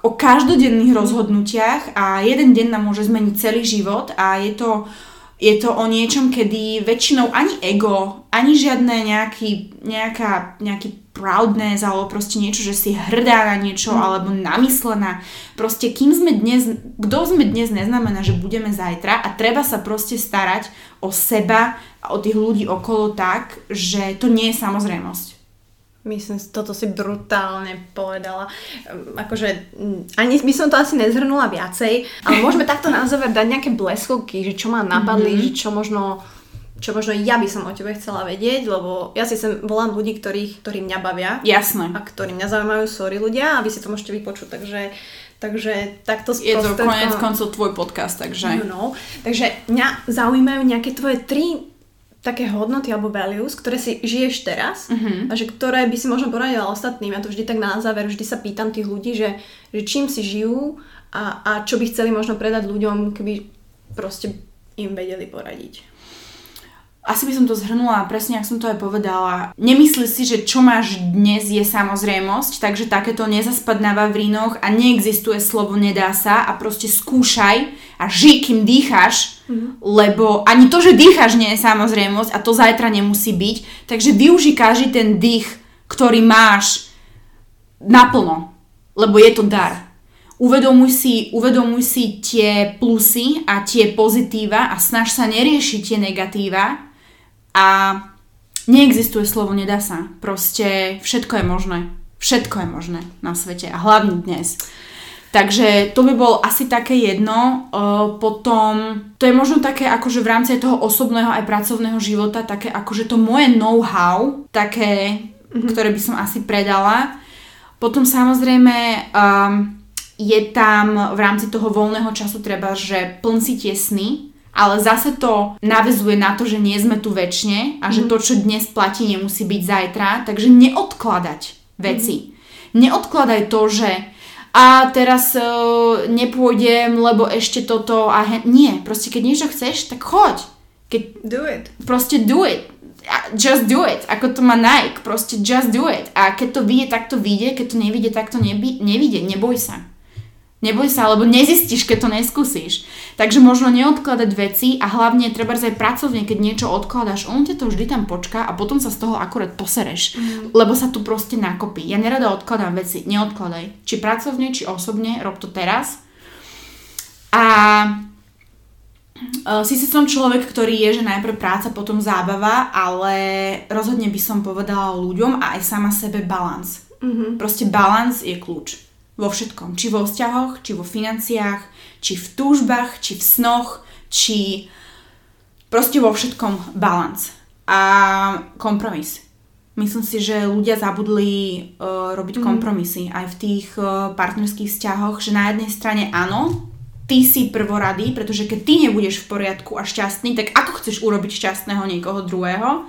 [SPEAKER 2] o každodenných rozhodnutiach a jeden deň nám môže zmeniť celý život a je to je to o niečom, kedy väčšinou ani ego, ani žiadne nejaký, nejaká, nejaký proudness alebo proste niečo, že si hrdá na niečo mm. alebo namyslená. Proste kým sme dnes, kto sme dnes neznamená, že budeme zajtra a treba sa proste starať o seba a o tých ľudí okolo tak, že to nie je samozrejmosť.
[SPEAKER 1] Myslím, toto si brutálne povedala. Akože ani by som to asi nezhrnula viacej, ale môžeme takto na záver dať nejaké bleskovky, že čo ma napadli, mm-hmm. že čo možno čo možno ja by som o tebe chcela vedieť, lebo ja si sem volám ľudí, ktorých, ktorí mňa bavia.
[SPEAKER 2] Jasné.
[SPEAKER 1] A ktorí mňa zaujímajú, sorry ľudia, a vy si to môžete vypočuť, takže Takže takto
[SPEAKER 2] Je to konec koncov tvoj podcast, takže...
[SPEAKER 1] No, no. Takže mňa zaujímajú nejaké tvoje tri také hodnoty alebo values, ktoré si žiješ teraz uh-huh. a že ktoré by si možno poradila ostatným. Ja to vždy tak na záver, vždy sa pýtam tých ľudí, že, že čím si žijú a, a čo by chceli možno predať ľuďom, keby proste im vedeli poradiť
[SPEAKER 2] asi by som to zhrnula presne, ak som to aj povedala. Nemyslí si, že čo máš dnes je samozrejmosť, takže takéto nezaspať na vavrínoch a neexistuje slovo nedá sa a proste skúšaj a žij, kým dýcháš, mm-hmm. lebo ani to, že dýcháš nie je samozrejmosť a to zajtra nemusí byť, takže využij každý ten dých, ktorý máš naplno, lebo je to dar. Uvedomuj si, uvedomuj si tie plusy a tie pozitíva a snaž sa neriešiť tie negatíva, a neexistuje slovo nedá sa. Proste všetko je možné. Všetko je možné na svete a hlavne dnes. Takže to by bol asi také jedno. Potom, to je možno také akože v rámci toho osobného aj pracovného života, také akože to moje know-how, také, mm-hmm. ktoré by som asi predala. Potom samozrejme um, je tam v rámci toho voľného času treba, že pln si tie sny, ale zase to navezuje na to, že nie sme tu väčšine a že mm. to, čo dnes platí, nemusí byť zajtra, takže neodkladať veci. Mm. Neodkladaj to, že a teraz uh, nepôjdem, lebo ešte toto a he- nie, proste keď niečo chceš, tak choď. Keď,
[SPEAKER 1] do it.
[SPEAKER 2] Proste do it. Just do it, ako to má Nike, proste just do it. A keď to vyjde, tak to vyjde, keď to nevyjde, tak to nevyjde, neboj sa. Neboj sa, lebo nezistíš, keď to neskúsiš. Takže možno neodkladať veci a hlavne treba aj pracovne, keď niečo odkladáš, on ťa to vždy tam počká a potom sa z toho akurát posereš, mm. lebo sa tu proste nakopí. Ja nerada odkladám veci, neodkladaj. Či pracovne, či osobne, rob to teraz. A uh, si som človek, ktorý je, že najprv práca, potom zábava, ale rozhodne by som povedala ľuďom a aj sama sebe balans. Mm-hmm. Proste balans je kľúč vo všetkom. Či vo vzťahoch, či vo financiách, či v túžbách, či v snoch, či proste vo všetkom balans. A kompromis. Myslím si, že ľudia zabudli uh, robiť mm. kompromisy aj v tých uh, partnerských vzťahoch, že na jednej strane áno, ty si prvorady, pretože keď ty nebudeš v poriadku a šťastný, tak ako chceš urobiť šťastného niekoho druhého?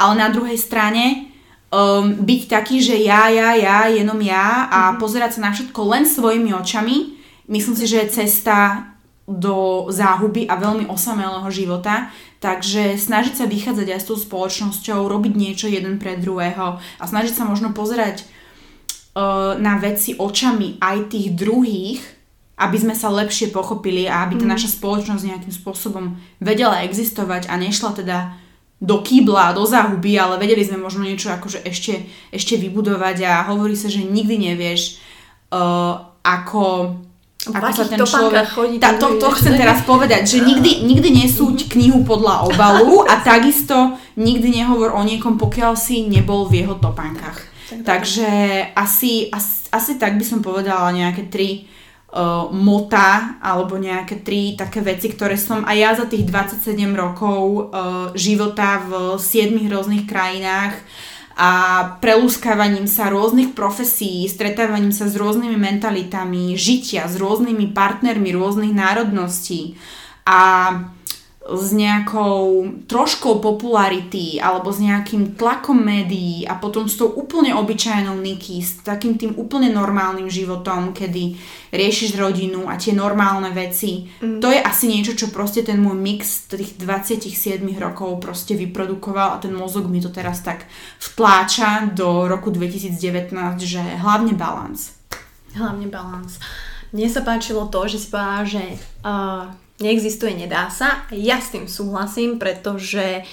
[SPEAKER 2] Ale na druhej strane um, byť taký, že ja, ja, ja, jenom ja a mm-hmm. pozerať sa na všetko len svojimi očami, myslím si, že je cesta do záhuby a veľmi osamelého života. Takže snažiť sa vychádzať aj s tou spoločnosťou, robiť niečo jeden pre druhého a snažiť sa možno pozerať uh, na veci očami aj tých druhých, aby sme sa lepšie pochopili a aby tá mm. naša spoločnosť nejakým spôsobom vedela existovať a nešla teda do kýbla, do záhuby, ale vedeli sme možno niečo akože ešte, ešte vybudovať a hovorí sa, že nikdy nevieš, uh, ako,
[SPEAKER 1] ako sa ten človek... Chodí,
[SPEAKER 2] tá, to, to chcem teraz povedať, že nikdy, nikdy nesúď knihu podľa obalu a takisto nikdy nehovor o niekom, pokiaľ si nebol v jeho topánkach. Takže asi, asi, asi tak by som povedala nejaké tri uh, mota alebo nejaké tri také veci, ktoré som aj ja za tých 27 rokov uh, života v 7 rôznych krajinách a prelúskávaním sa rôznych profesí, stretávaním sa s rôznymi mentalitami, žitia s rôznymi partnermi rôznych národností a s nejakou troškou popularity alebo s nejakým tlakom médií a potom s tou úplne obyčajnou Niky, s takým tým úplne normálnym životom, kedy riešiš rodinu a tie normálne veci. Mm. To je asi niečo, čo proste ten môj mix tých 27 rokov proste vyprodukoval a ten mozog mi to teraz tak vtláča do roku 2019, že hlavne balans.
[SPEAKER 1] Hlavne balans. Mne sa páčilo to, že si povedala, že uh, neexistuje, nedá sa. Ja s tým súhlasím, pretože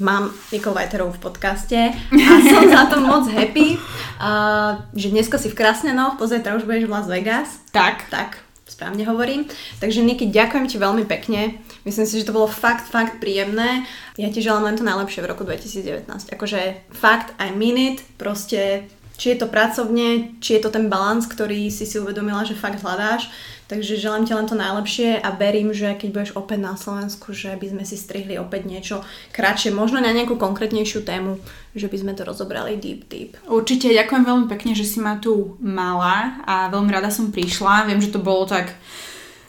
[SPEAKER 1] mám Nikol Vajterovú v podcaste a som za to moc happy, uh, že dneska si v Krasnenoch, pozajtra už budeš v Las Vegas.
[SPEAKER 2] Tak.
[SPEAKER 1] Tak, správne hovorím. Takže Niky, ďakujem ti veľmi pekne. Myslím si, že to bolo fakt, fakt príjemné. Ja ti želám len to najlepšie v roku 2019. Akože fakt, I mean it. Proste či je to pracovne, či je to ten balans, ktorý si si uvedomila, že fakt hľadáš. Takže želám ti len to najlepšie a verím, že keď budeš opäť na Slovensku, že by sme si strihli opäť niečo kratšie, možno na nejakú konkrétnejšiu tému, že by sme to rozobrali deep, deep.
[SPEAKER 2] Určite, ďakujem veľmi pekne, že si ma tu mala a veľmi rada som prišla. Viem, že to bolo tak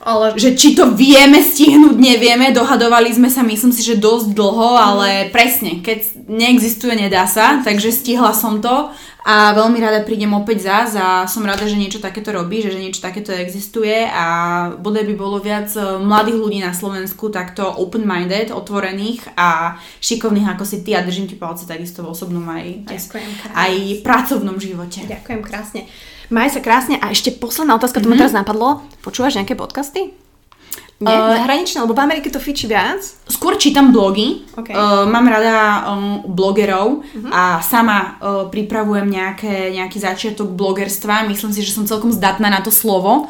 [SPEAKER 2] ale... Že či to vieme stihnúť, nevieme, dohadovali sme sa myslím si, že dosť dlho, ale presne, keď neexistuje, nedá sa, takže stihla som to. A veľmi rada prídem opäť zás a som rada, že niečo takéto robí, že, že niečo takéto existuje. A bodaj by bolo viac e, mladých ľudí na Slovensku takto open-minded, otvorených a šikovných ako si ty. A držím ti palce takisto v osobnom aj, aj pracovnom živote.
[SPEAKER 1] Ďakujem krásne. Maj sa krásne a ešte posledná otázka, mm-hmm. to ma mhm. teraz napadlo. Počúvaš nejaké podcasty? Nie? Uh, zahraničné, lebo v Amerike to fičí viac.
[SPEAKER 2] Skôr čítam blogy, okay. uh, mám rada um, blogerov uh-huh. a sama uh, pripravujem nejaké, nejaký začiatok blogerstva. Myslím si, že som celkom zdatná na to slovo.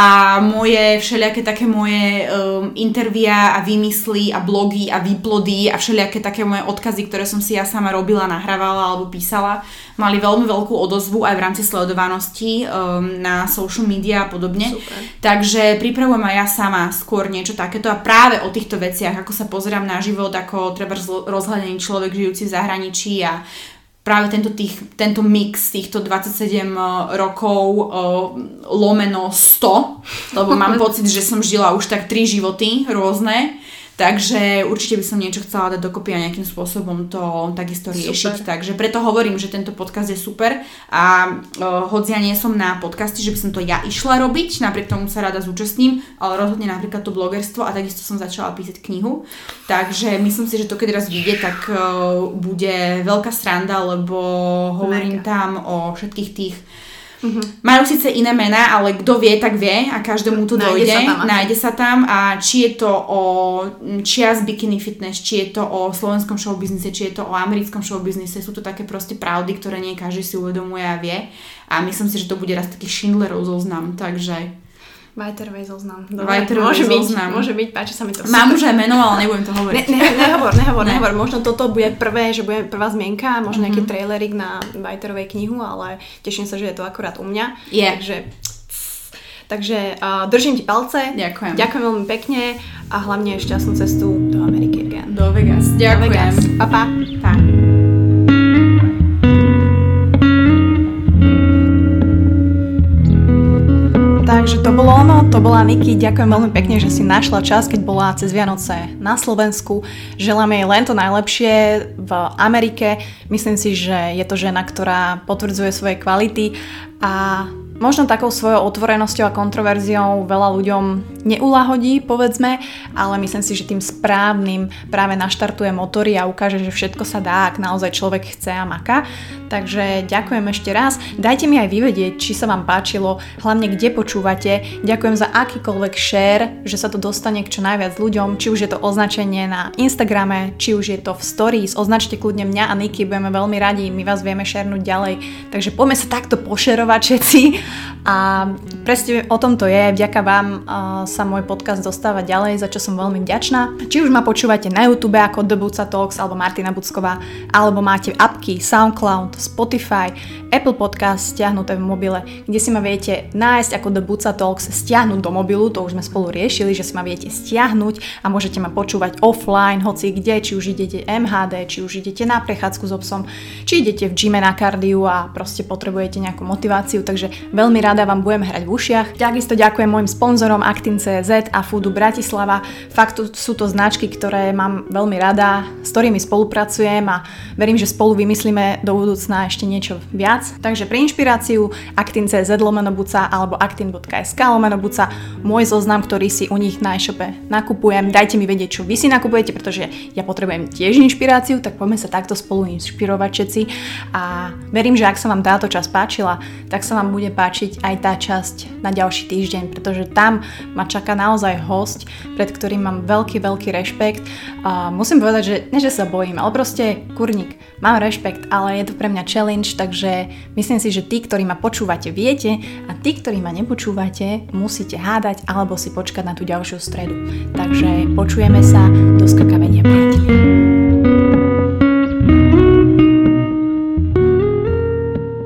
[SPEAKER 2] A moje všelijaké také moje um, intervia a vymysly a blogy a výplody a všelijaké také moje odkazy, ktoré som si ja sama robila, nahrávala alebo písala, mali veľmi veľkú odozvu aj v rámci sledovanosti um, na social media a podobne. Super. Takže pripravujem aj ja sama skôr niečo takéto. A práve o týchto veciach, ako sa pozerám na život, ako treba rozhľadený človek žijúci v zahraničí a práve tento, tých, tento mix týchto 27 uh, rokov lomeno 100, lebo mám pocit, že som žila už tak tri životy rôzne Takže určite by som niečo chcela dať dokopy a nejakým spôsobom to takisto riešiť. Super. Takže preto hovorím, že tento podcast je super a uh, hoď ja nie som na podcasty, že by som to ja išla robiť, napriek tomu sa rada zúčastním, ale rozhodne napríklad to blogerstvo a takisto som začala písať knihu. Takže myslím si, že to keď raz vyjde, tak uh, bude veľká sranda, lebo hovorím Mega. tam o všetkých tých Mm-hmm. Majú síce iné mená, ale kto vie, tak vie a každému to nájde dojde. Sa tam, nájde sa tam a či je to o čias bikini fitness, či je to o slovenskom showbiznise, či je to o americkom showbiznise, sú to také proste pravdy, ktoré nie každý si uvedomuje a vie. A myslím si, že to bude raz taký Schindlerov zoznam, takže
[SPEAKER 1] Vajterovej zoznam.
[SPEAKER 2] Vajterovej môže zoznam.
[SPEAKER 1] Byť, môže byť, páči sa mi to.
[SPEAKER 2] Mám už aj meno, ale nebudem to hovoriť.
[SPEAKER 1] Ne, ne, nehovor, nehovor, ne. nehovor. Možno toto bude prvé, že bude prvá zmienka, možno mm-hmm. nejaký mhm. trailerik na Vajterovej knihu, ale teším sa, že je to akurát u mňa.
[SPEAKER 2] Je. Yeah.
[SPEAKER 1] Takže Takže uh, držím ti palce.
[SPEAKER 2] Ďakujem.
[SPEAKER 1] Ďakujem veľmi pekne a hlavne šťastnú cestu do Ameriky again.
[SPEAKER 2] Do Vegas.
[SPEAKER 1] Ďakujem. Do Vegas. Pa, pa.
[SPEAKER 2] pa.
[SPEAKER 1] Takže to bolo ono, to bola Niky. Ďakujem veľmi pekne, že si našla čas, keď bola cez Vianoce na Slovensku. Želám jej len to najlepšie v Amerike. Myslím si, že je to žena, ktorá potvrdzuje svoje kvality a možno takou svojou otvorenosťou a kontroverziou veľa ľuďom neulahodí, povedzme, ale myslím si, že tým správnym práve naštartuje motory a ukáže, že všetko sa dá, ak naozaj človek chce a maká. Takže ďakujem ešte raz. Dajte mi aj vyvedieť, či sa vám páčilo, hlavne kde počúvate. Ďakujem za akýkoľvek share, že sa to dostane k čo najviac ľuďom, či už je to označenie na Instagrame, či už je to v stories. Označte kľudne mňa a Niky, budeme veľmi radi, my vás vieme šernúť ďalej. Takže poďme sa takto pošerovať všetci. A presne o tom to je. Vďaka vám uh, sa môj podcast dostáva ďalej, za čo som veľmi vďačná. Či už ma počúvate na YouTube ako The Buca Talks alebo Martina Bucková, alebo máte apky SoundCloud, Spotify, Apple Podcast stiahnuté v mobile, kde si ma viete nájsť ako The Buca Talks, stiahnuť do mobilu, to už sme spolu riešili, že si ma viete stiahnuť a môžete ma počúvať offline, hoci kde, či už idete MHD, či už idete na prechádzku s obsom, či idete v gyme na kardiu a proste potrebujete nejakú motiváciu, takže veľmi rada vám budem hrať v ušiach. Takisto ďakujem môjim sponzorom Actin.cz a Foodu Bratislava. Fakt sú to značky, ktoré mám veľmi rada, s ktorými spolupracujem a verím, že spolu vymyslíme do budúcna ešte niečo viac. Takže pre inšpiráciu Actin.cz lomenobuca alebo actin.sk lomenobuca môj zoznam, ktorý si u nich na e-shope nakupujem. Dajte mi vedieť, čo vy si nakupujete, pretože ja potrebujem tiež inšpiráciu, tak poďme sa takto spolu inšpirovať všetci. A verím, že ak sa vám táto časť páčila, tak sa vám bude páčiť aj tá časť na ďalší týždeň, pretože tam ma čaká naozaj host, pred ktorým mám veľký, veľký rešpekt. A musím povedať, že ne, že sa bojím, ale proste kurník, mám rešpekt, ale je to pre mňa challenge, takže myslím si, že tí, ktorí ma počúvate, viete a tí, ktorí ma nepočúvate, musíte hádať alebo si počkať na tú ďalšiu stredu. Takže počujeme sa do skakavenia priatelia.